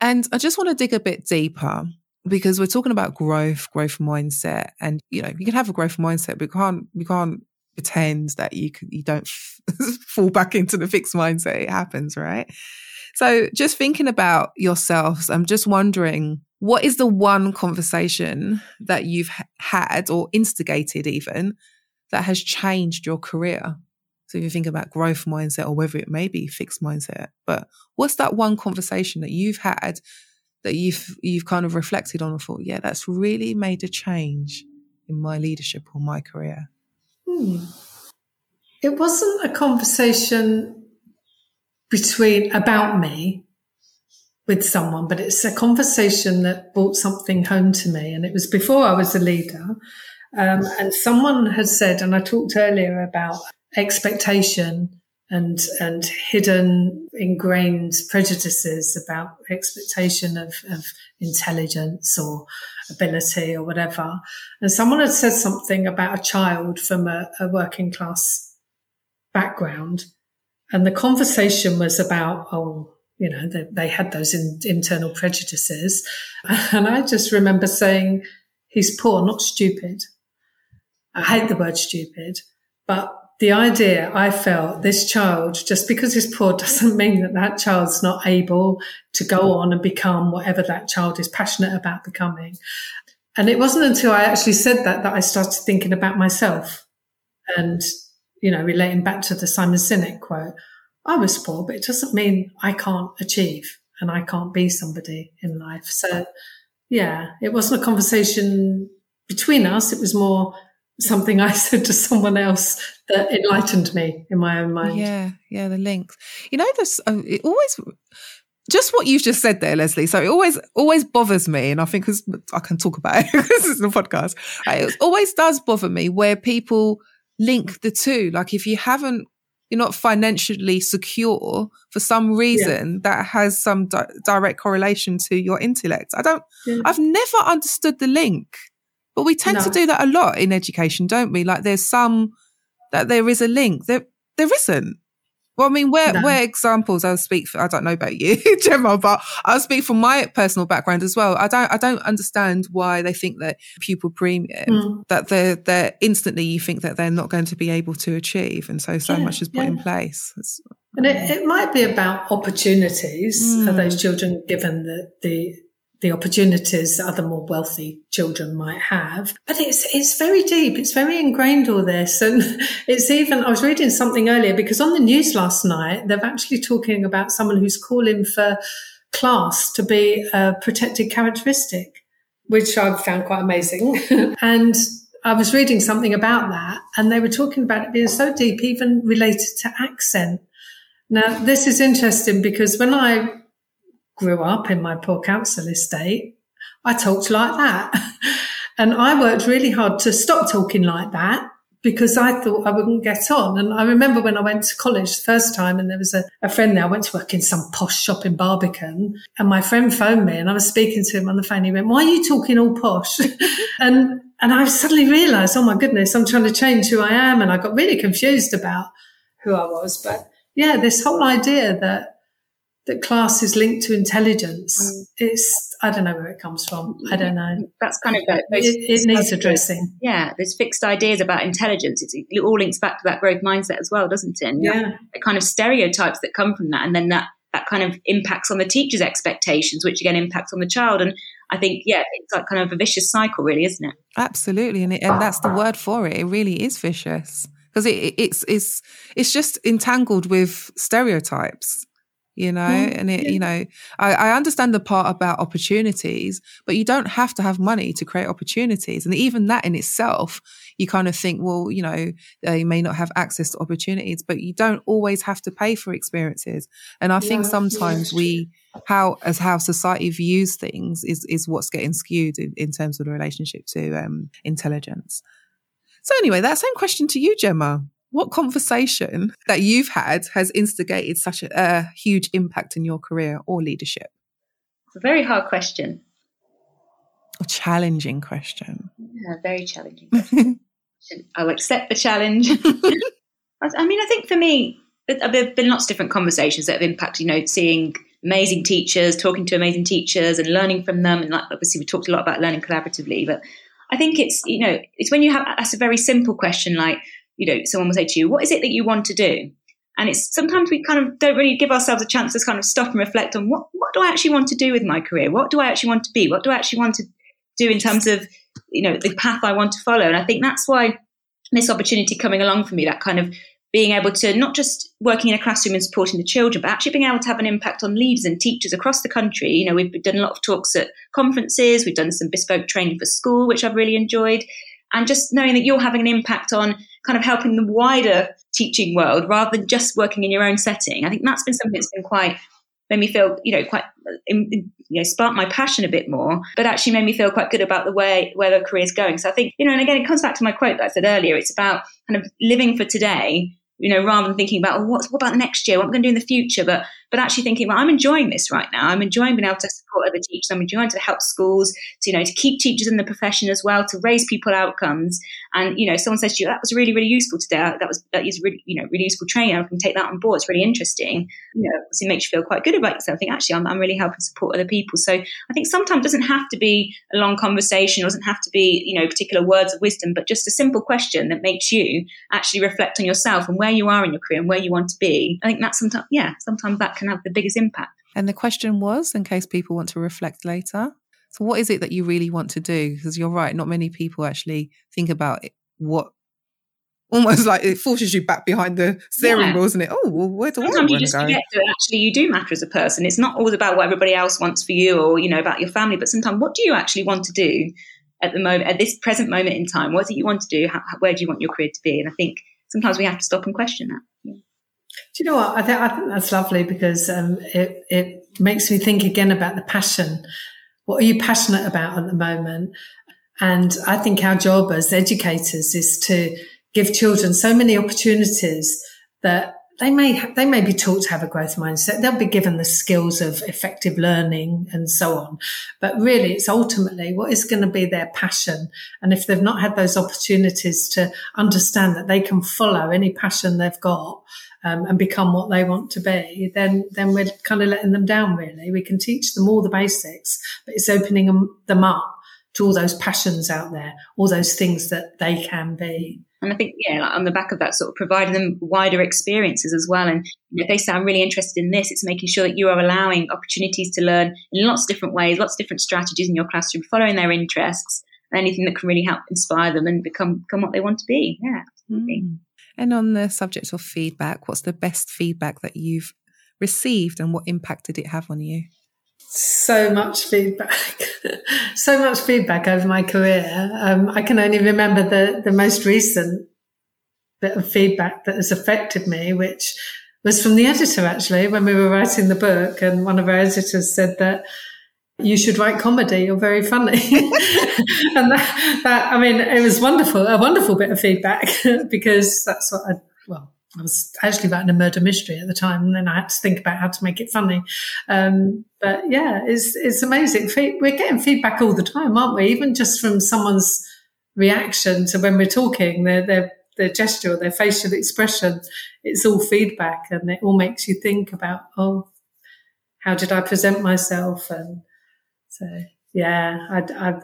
And I just want to dig a bit deeper because we're talking about growth, growth mindset, and you know, you can have a growth mindset, but we can't, we can't pretend that you can, you don't fall back into the fixed mindset. It happens, right? So just thinking about yourselves, I'm just wondering, what is the one conversation that you've had or instigated even that has changed your career? So if you think about growth mindset or whether it may be fixed mindset, but what's that one conversation that you've had that you've you've kind of reflected on and thought, yeah, that's really made a change in my leadership or my career? Hmm. It wasn't a conversation between about me with someone, but it's a conversation that brought something home to me. And it was before I was a leader. Um, and someone had said, and I talked earlier about expectation and and hidden ingrained prejudices about expectation of, of intelligence or ability or whatever. And someone had said something about a child from a, a working class background. And the conversation was about, oh, you know, they, they had those in, internal prejudices. And I just remember saying, he's poor, not stupid. I hate the word stupid, but the idea I felt this child, just because he's poor doesn't mean that that child's not able to go on and become whatever that child is passionate about becoming. And it wasn't until I actually said that that I started thinking about myself and, you know, relating back to the Simon Sinek quote. I was poor, but it doesn't mean I can't achieve and I can't be somebody in life. So yeah, it wasn't a conversation between us. It was more something I said to someone else that enlightened me in my own mind. Yeah, yeah, the links. You know, this uh, it always just what you've just said there, Leslie. So it always always bothers me, and I think because I can talk about it. this is a podcast. Right? It always does bother me where people link the two. Like if you haven't. You're not financially secure for some reason yeah. that has some di- direct correlation to your intellect. I don't, yeah. I've never understood the link. But we tend no. to do that a lot in education, don't we? Like there's some that there is a link. There there isn't. Well, I mean, where no. where examples? I'll speak. For, I don't know about you, Gemma, but I'll speak from my personal background as well. I don't I don't understand why they think that pupil premium mm. that they're they're instantly you think that they're not going to be able to achieve, and so so yeah, much is put yeah. in place. It's, and it, it might be about opportunities mm. of those children given the the the opportunities that other more wealthy children might have. But it's it's very deep. It's very ingrained all this. And it's even I was reading something earlier because on the news last night they're actually talking about someone who's calling for class to be a protected characteristic, which I've found quite amazing. and I was reading something about that and they were talking about it being so deep, even related to accent. Now, this is interesting because when I grew up in my poor council estate, I talked like that. and I worked really hard to stop talking like that because I thought I wouldn't get on. And I remember when I went to college the first time and there was a, a, friend there. I went to work in some posh shop in Barbican and my friend phoned me and I was speaking to him on the phone. He went, why are you talking all posh? and, and I suddenly realized, oh my goodness, I'm trying to change who I am. And I got really confused about who I was. But yeah, this whole idea that that class is linked to intelligence. Mm. It's I don't know where it comes from. I don't know. That's kind of it, it needs addressing. Yeah, there's fixed ideas about intelligence. It's, it all links back to that growth mindset as well, doesn't it? And yeah, the kind of stereotypes that come from that, and then that that kind of impacts on the teacher's expectations, which again impacts on the child. And I think yeah, it's like kind of a vicious cycle, really, isn't it? Absolutely, and it, and that's the word for it. It really is vicious because it, it's it's it's just entangled with stereotypes you know? Mm, and it you know I, I, understand the part about opportunities but you don't have to have money to create opportunities. And even that in itself you kind of think well you know they may not have access to opportunities but you don't always have to pay for experiences. And i yeah, think sometimes yeah, we how as how society views things is is what's getting skewed in, in terms of the relationship to um, intelligence. So anyway that same question to you gemma what conversation that you've had has instigated such a, a huge impact in your career or leadership? It's a very hard question. A challenging question. Yeah, very challenging. I'll accept the challenge. I mean, I think for me, uh, there've been lots of different conversations that have impacted, you know, seeing amazing teachers, talking to amazing teachers and learning from them. And like, obviously, we talked a lot about learning collaboratively, but I think it's, you know, it's when you have, that's a very simple question like, you know, someone will say to you, what is it that you want to do? And it's sometimes we kind of don't really give ourselves a chance to kind of stop and reflect on what, what do I actually want to do with my career? What do I actually want to be? What do I actually want to do in terms of, you know, the path I want to follow? And I think that's why this opportunity coming along for me, that kind of being able to not just working in a classroom and supporting the children, but actually being able to have an impact on leaders and teachers across the country. You know, we've done a lot of talks at conferences, we've done some bespoke training for school, which I've really enjoyed. And just knowing that you're having an impact on kind of helping the wider teaching world rather than just working in your own setting. I think that's been something that's been quite made me feel, you know, quite, you know, sparked my passion a bit more, but actually made me feel quite good about the way where the career is going. So I think, you know, and again, it comes back to my quote that I said earlier. It's about kind of living for today you know, rather than thinking about, oh, what, what about the next year? What i'm going to do in the future? But, but actually thinking, well, I'm enjoying this right now. I'm enjoying being able to support other teachers. I'm enjoying to help schools, to, you know, to keep teachers in the profession as well, to raise people outcomes. And, you know, someone says to you, that was really, really useful today. Uh, that was, that is really, you know, really useful training. I can take that on board. It's really interesting. You know, so it makes you feel quite good about yourself. I think actually I'm, I'm really helping support other people. So I think sometimes it doesn't have to be a long conversation, it doesn't have to be, you know, particular words of wisdom, but just a simple question that makes you actually reflect on yourself and where you are in your career and where you want to be. I think that's sometimes, yeah, sometimes that can have the biggest impact. And the question was, in case people want to reflect later, so what is it that you really want to do? Because you're right, not many people actually think about it, what almost like it forces you back behind the steering yeah. wheel, isn't it? Oh, well, where do Sometimes I you just go? forget that actually you do matter as a person. It's not always about what everybody else wants for you or, you know, about your family, but sometimes what do you actually want to do at the moment, at this present moment in time? What is it you want to do? How, where do you want your career to be? And I think sometimes we have to stop and question that. Do you know what? I think, I think that's lovely because um, it, it makes me think again about the passion. What are you passionate about at the moment? And I think our job as educators is to give children so many opportunities that they may they may be taught to have a growth mindset. They'll be given the skills of effective learning and so on. But really, it's ultimately what is going to be their passion. And if they've not had those opportunities to understand that they can follow any passion they've got um, and become what they want to be, then then we're kind of letting them down. Really, we can teach them all the basics, but it's opening them, them up to all those passions out there, all those things that they can be. And I think, yeah, like on the back of that, sort of providing them wider experiences as well. And if they sound really interested in this, it's making sure that you are allowing opportunities to learn in lots of different ways, lots of different strategies in your classroom, following their interests, anything that can really help inspire them and become, become what they want to be. Yeah, absolutely. Mm. And on the subject of feedback, what's the best feedback that you've received and what impact did it have on you? so much feedback, so much feedback over my career. Um, I can only remember the, the most recent bit of feedback that has affected me, which was from the editor actually when we were writing the book and one of our editors said that you should write comedy. You're very funny. and that, that, I mean, it was wonderful, a wonderful bit of feedback because that's what I, well, I was actually writing a murder mystery at the time, and then I had to think about how to make it funny. Um, but yeah, it's it's amazing. We're getting feedback all the time, aren't we? Even just from someone's reaction to when we're talking, their their their gesture, their facial expression, it's all feedback, and it all makes you think about, oh, how did I present myself, and so yeah, I, I've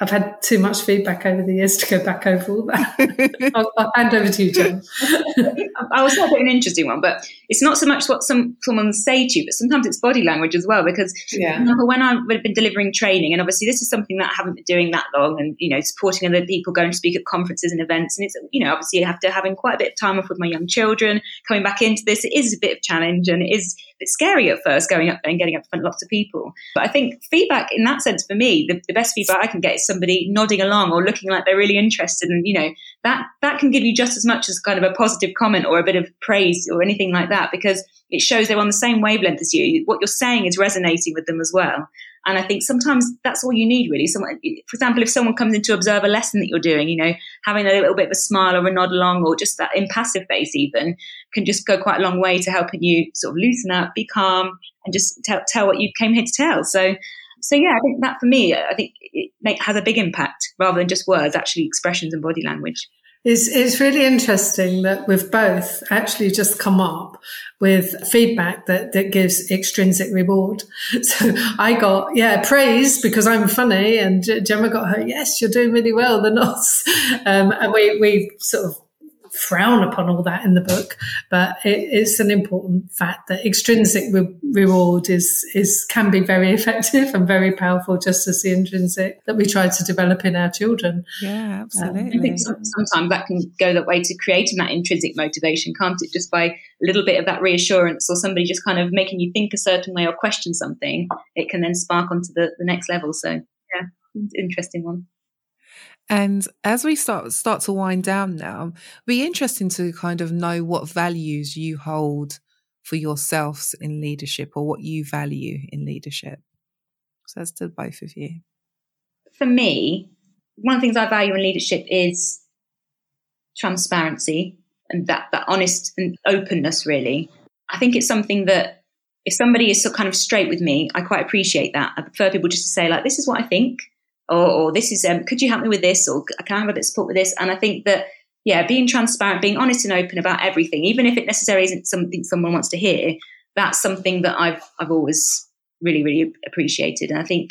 I've had too much feedback over the years to go back over all that. I'll, I'll, hand over to you, John. I was bit an interesting one, but it's not so much what some someone say to you, but sometimes it's body language as well. Because yeah. when I've been delivering training, and obviously this is something that I haven't been doing that long, and you know, supporting other people, going to speak at conferences and events, and it's you know, obviously after having quite a bit of time off with my young children, coming back into this, it is a bit of challenge, and it is bit scary at first going up there and getting up in front of lots of people. But I think feedback in that sense for me, the, the best feedback I can get is somebody nodding along or looking like they're really interested, and you know, that that can give you just as much as kind of a positive comment or a bit of praise or anything like that because it shows they're on the same wavelength as you. What you're saying is resonating with them as well. And I think sometimes that's all you need, really. Someone, for example, if someone comes in to observe a lesson that you're doing, you know, having a little bit of a smile or a nod along, or just that impassive face, even can just go quite a long way to helping you sort of loosen up, be calm, and just tell, tell what you came here to tell. So, so yeah, I think that for me, I think it has a big impact rather than just words, actually expressions and body language. It's, it's really interesting that we've both actually just come up with feedback that, that gives extrinsic reward. So I got, yeah, praise because I'm funny and Gemma got her, yes, you're doing really well, the nods. Um, and we, we sort of frown upon all that in the book, but it, it's an important fact that extrinsic re- reward is is can be very effective and very powerful, just as the intrinsic that we try to develop in our children. Yeah, absolutely. Um, I think sometimes that can go that way to creating that intrinsic motivation, can't it? Just by a little bit of that reassurance or somebody just kind of making you think a certain way or question something, it can then spark onto the, the next level. So yeah, interesting one. And as we start start to wind down now, be interesting to kind of know what values you hold for yourselves in leadership or what you value in leadership. So that's to both of you. For me, one of the things I value in leadership is transparency and that, that honest and openness really. I think it's something that if somebody is so kind of straight with me, I quite appreciate that. I prefer people just to say like, this is what I think or, or this is um, could you help me with this or can I have a bit of support with this? And I think that yeah, being transparent, being honest and open about everything, even if it necessarily isn't something someone wants to hear, that's something that I've I've always really really appreciated. And I think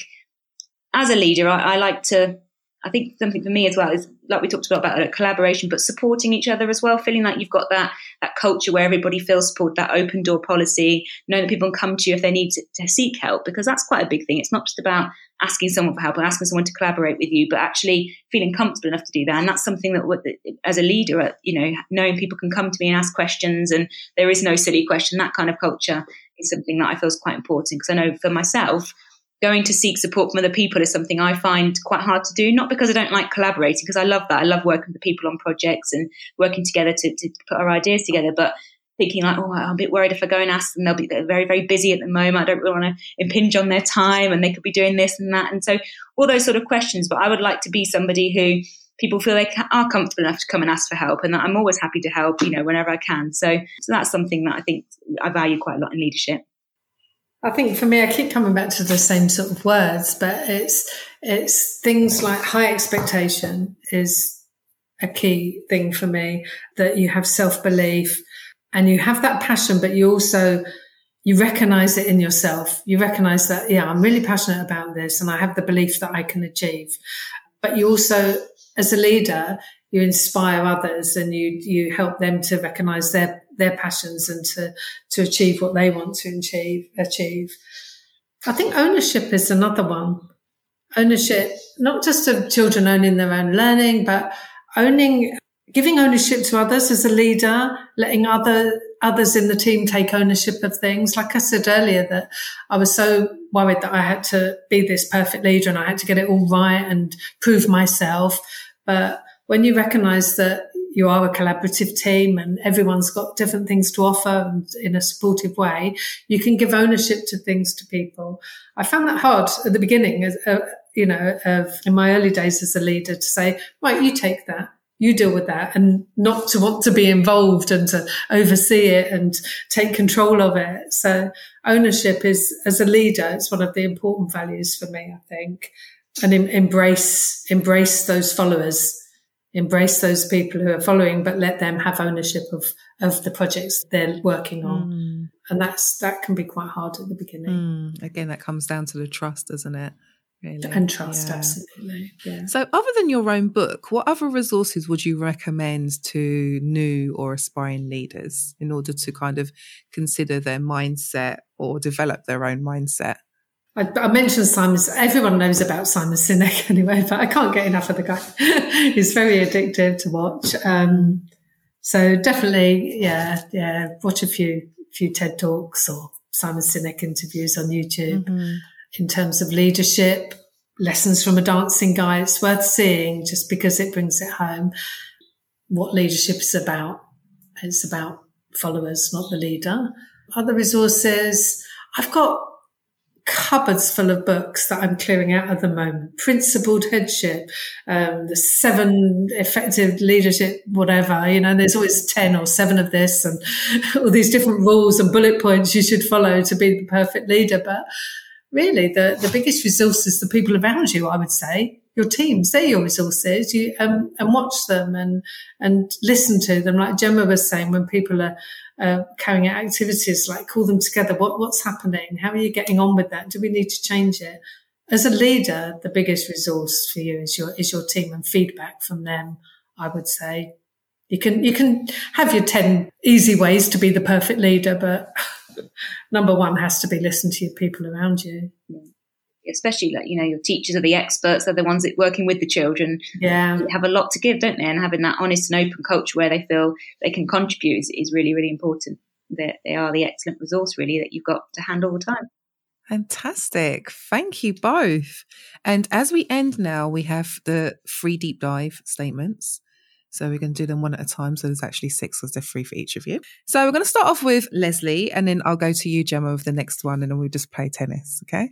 as a leader, I, I like to. I think something for me as well is like we talked about about uh, collaboration, but supporting each other as well. Feeling like you've got that that culture where everybody feels supported, that open door policy, knowing that people can come to you if they need to, to seek help, because that's quite a big thing. It's not just about asking someone for help or asking someone to collaborate with you, but actually feeling comfortable enough to do that. And that's something that, as a leader, uh, you know, knowing people can come to me and ask questions and there is no silly question, that kind of culture is something that I feel is quite important. Because I know for myself, going to seek support from other people is something I find quite hard to do. Not because I don't like collaborating, because I love that. I love working with people on projects and working together to, to put our ideas together. But thinking like, oh, I'm a bit worried if I go and ask them, they'll be very, very busy at the moment. I don't really want to impinge on their time and they could be doing this and that. And so all those sort of questions, but I would like to be somebody who people feel they are comfortable enough to come and ask for help and that I'm always happy to help, you know, whenever I can. So, so that's something that I think I value quite a lot in leadership. I think for me, I keep coming back to the same sort of words, but it's, it's things like high expectation is a key thing for me that you have self belief, and you have that passion, but you also, you recognize it in yourself. You recognize that, yeah, I'm really passionate about this and I have the belief that I can achieve. But you also, as a leader, you inspire others and you, you help them to recognize their, their passions and to, to achieve what they want to achieve, achieve. I think ownership is another one. Ownership, not just of children owning their own learning, but owning giving ownership to others as a leader, letting other others in the team take ownership of things. Like I said earlier, that I was so worried that I had to be this perfect leader and I had to get it all right and prove myself. But when you recognize that you are a collaborative team and everyone's got different things to offer and in a supportive way, you can give ownership to things to people. I found that hard at the beginning, as, uh, you know, of in my early days as a leader to say, right, you take that you deal with that and not to want to be involved and to oversee it and take control of it. So ownership is, as a leader, it's one of the important values for me, I think. And em- embrace, embrace those followers, embrace those people who are following, but let them have ownership of, of the projects they're working on. Mm. And that's, that can be quite hard at the beginning. Mm. Again, that comes down to the trust, doesn't it? Really. And trust, yeah. absolutely. Yeah. So, other than your own book, what other resources would you recommend to new or aspiring leaders in order to kind of consider their mindset or develop their own mindset? I, I mentioned Simon. Everyone knows about Simon Sinek anyway, but I can't get enough of the guy. He's very addictive to watch. Um, so definitely, yeah, yeah. Watch a few few TED talks or Simon Sinek interviews on YouTube. Mm-hmm in terms of leadership, lessons from a dancing guy. It's worth seeing just because it brings it home what leadership is about. It's about followers, not the leader. Other resources, I've got cupboards full of books that I'm clearing out at the moment. Principled headship, um, the seven effective leadership, whatever. You know, there's always 10 or seven of this and all these different rules and bullet points you should follow to be the perfect leader. But really the, the biggest resource is the people around you, I would say. Your teams, they're your resources. You um, and watch them and and listen to them. Like Gemma was saying, when people are uh, carrying out activities, like call them together. What what's happening? How are you getting on with that? Do we need to change it? As a leader, the biggest resource for you is your is your team and feedback from them. I would say you can you can have your ten easy ways to be the perfect leader, but number one has to be listen to your people around you. Especially like, you know, your teachers are the experts, they're the ones that working with the children. Yeah. They have a lot to give, don't they? And having that honest and open culture where they feel they can contribute is, is really, really important. That they are the excellent resource really that you've got to hand all the time. Fantastic. Thank you both. And as we end now, we have the free deep dive statements. So we're going to do them one at a time. So there's actually six because they're free for each of you. So we're going to start off with Leslie and then I'll go to you, Gemma, with the next one and then we'll just play tennis. Okay.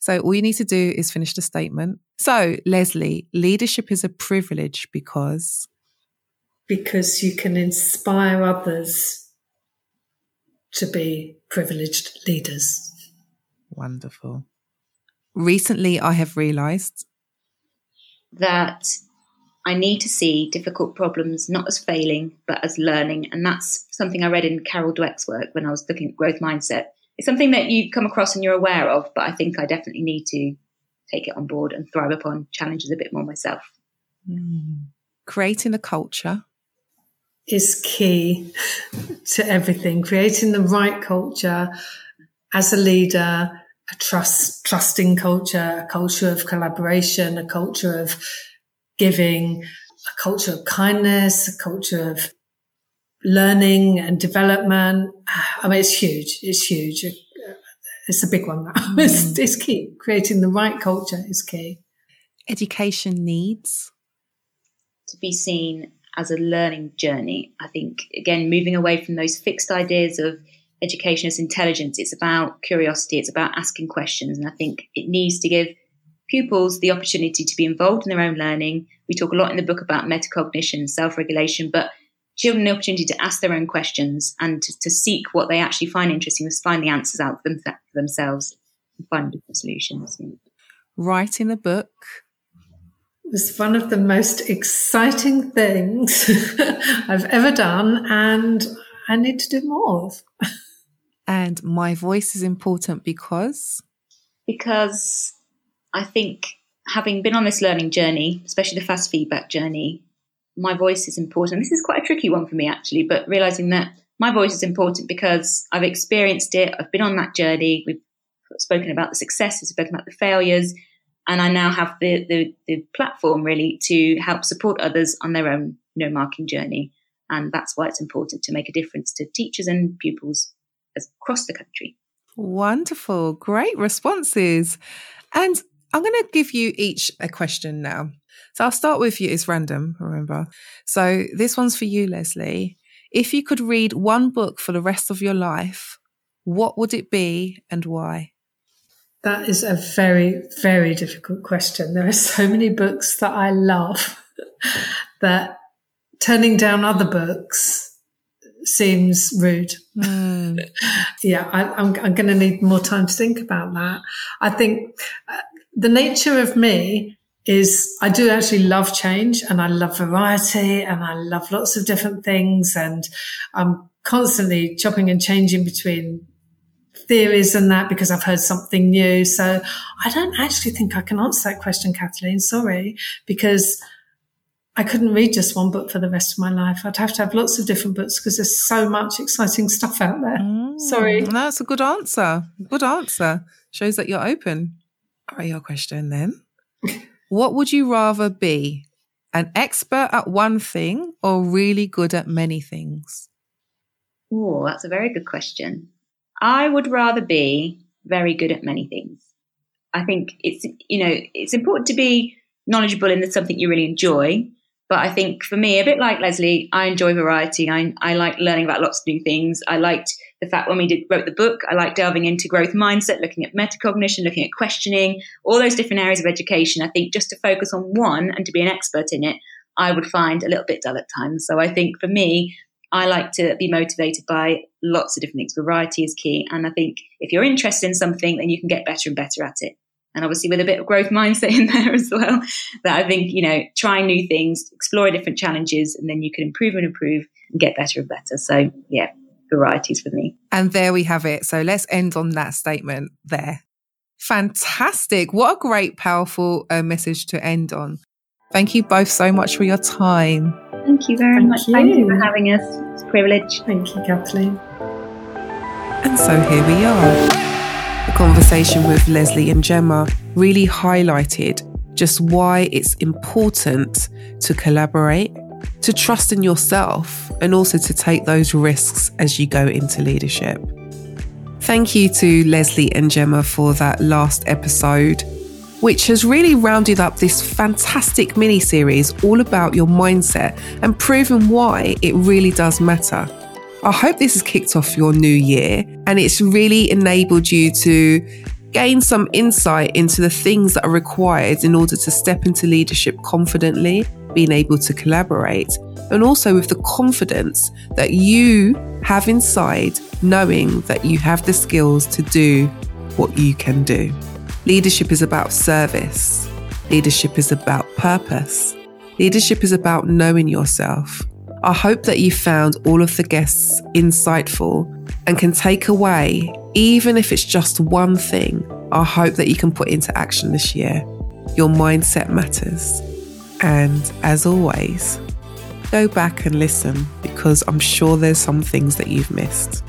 So all you need to do is finish the statement. So Leslie, leadership is a privilege because. Because you can inspire others to be privileged leaders. Wonderful. Recently, I have realized that I need to see difficult problems not as failing, but as learning. And that's something I read in Carol Dweck's work when I was looking at growth mindset. It's something that you come across and you're aware of, but I think I definitely need to take it on board and thrive upon challenges a bit more myself. Mm. Creating a culture is key to everything. Creating the right culture as a leader, a trust, trusting culture, a culture of collaboration, a culture of giving, a culture of kindness, a culture of learning and development. I mean, it's huge. It's huge. It's a big one. Mm. It's, it's key. Creating the right culture is key. Education needs to be seen as a learning journey. I think, again, moving away from those fixed ideas of education as intelligence, it's about curiosity, it's about asking questions. And I think it needs to give pupils the opportunity to be involved in their own learning. We talk a lot in the book about metacognition, self regulation, but children the opportunity to ask their own questions and to, to seek what they actually find interesting, to find the answers out for, them, for themselves and find different solutions. Writing a book was one of the most exciting things I've ever done, and I need to do more of. and my voice is important because? Because I think having been on this learning journey, especially the fast feedback journey, my voice is important. This is quite a tricky one for me, actually, but realizing that my voice is important because I've experienced it, I've been on that journey, we've spoken about the successes, we've spoken about the failures, and I now have the, the, the platform really to help support others on their own no marking journey. And that's why it's important to make a difference to teachers and pupils across the country. Wonderful. Great responses. And I'm going to give you each a question now. So I'll start with you. It's random, remember. So this one's for you, Leslie. If you could read one book for the rest of your life, what would it be and why? That is a very, very difficult question. There are so many books that I love that turning down other books seems rude. Mm. yeah, I, am I'm, I'm going to need more time to think about that. I think uh, the nature of me is I do actually love change and I love variety and I love lots of different things and I'm constantly chopping and changing between theories and that because I've heard something new. So I don't actually think I can answer that question, Kathleen. Sorry, because I couldn't read just one book for the rest of my life. I'd have to have lots of different books because there's so much exciting stuff out there. Mm, Sorry. That's a good answer. Good answer. Shows that you're open. All right, your question then. what would you rather be? An expert at one thing or really good at many things? Oh, that's a very good question. I would rather be very good at many things. I think it's, you know, it's important to be knowledgeable in something you really enjoy, but I think for me, a bit like Leslie, I enjoy variety. I, I like learning about lots of new things. I liked the fact when we did wrote the book, I like delving into growth mindset, looking at metacognition, looking at questioning, all those different areas of education. I think just to focus on one and to be an expert in it, I would find a little bit dull at times. So I think for me, I like to be motivated by lots of different things. Variety is key. And I think if you're interested in something, then you can get better and better at it and obviously with a bit of growth mindset in there as well. That I think, you know, trying new things, explore different challenges, and then you can improve and improve and get better and better. So, yeah, varieties for me. And there we have it. So let's end on that statement there. Fantastic. What a great, powerful uh, message to end on. Thank you both so much for your time. Thank you very Thank much. You. Thank you for having us. It's a privilege. Thank you, Kathleen. And so here we are. Conversation with Leslie and Gemma really highlighted just why it's important to collaborate, to trust in yourself, and also to take those risks as you go into leadership. Thank you to Leslie and Gemma for that last episode, which has really rounded up this fantastic mini series all about your mindset and proven why it really does matter. I hope this has kicked off your new year and it's really enabled you to gain some insight into the things that are required in order to step into leadership confidently, being able to collaborate, and also with the confidence that you have inside, knowing that you have the skills to do what you can do. Leadership is about service, leadership is about purpose, leadership is about knowing yourself. I hope that you found all of the guests insightful and can take away, even if it's just one thing, I hope that you can put into action this year. Your mindset matters. And as always, go back and listen because I'm sure there's some things that you've missed.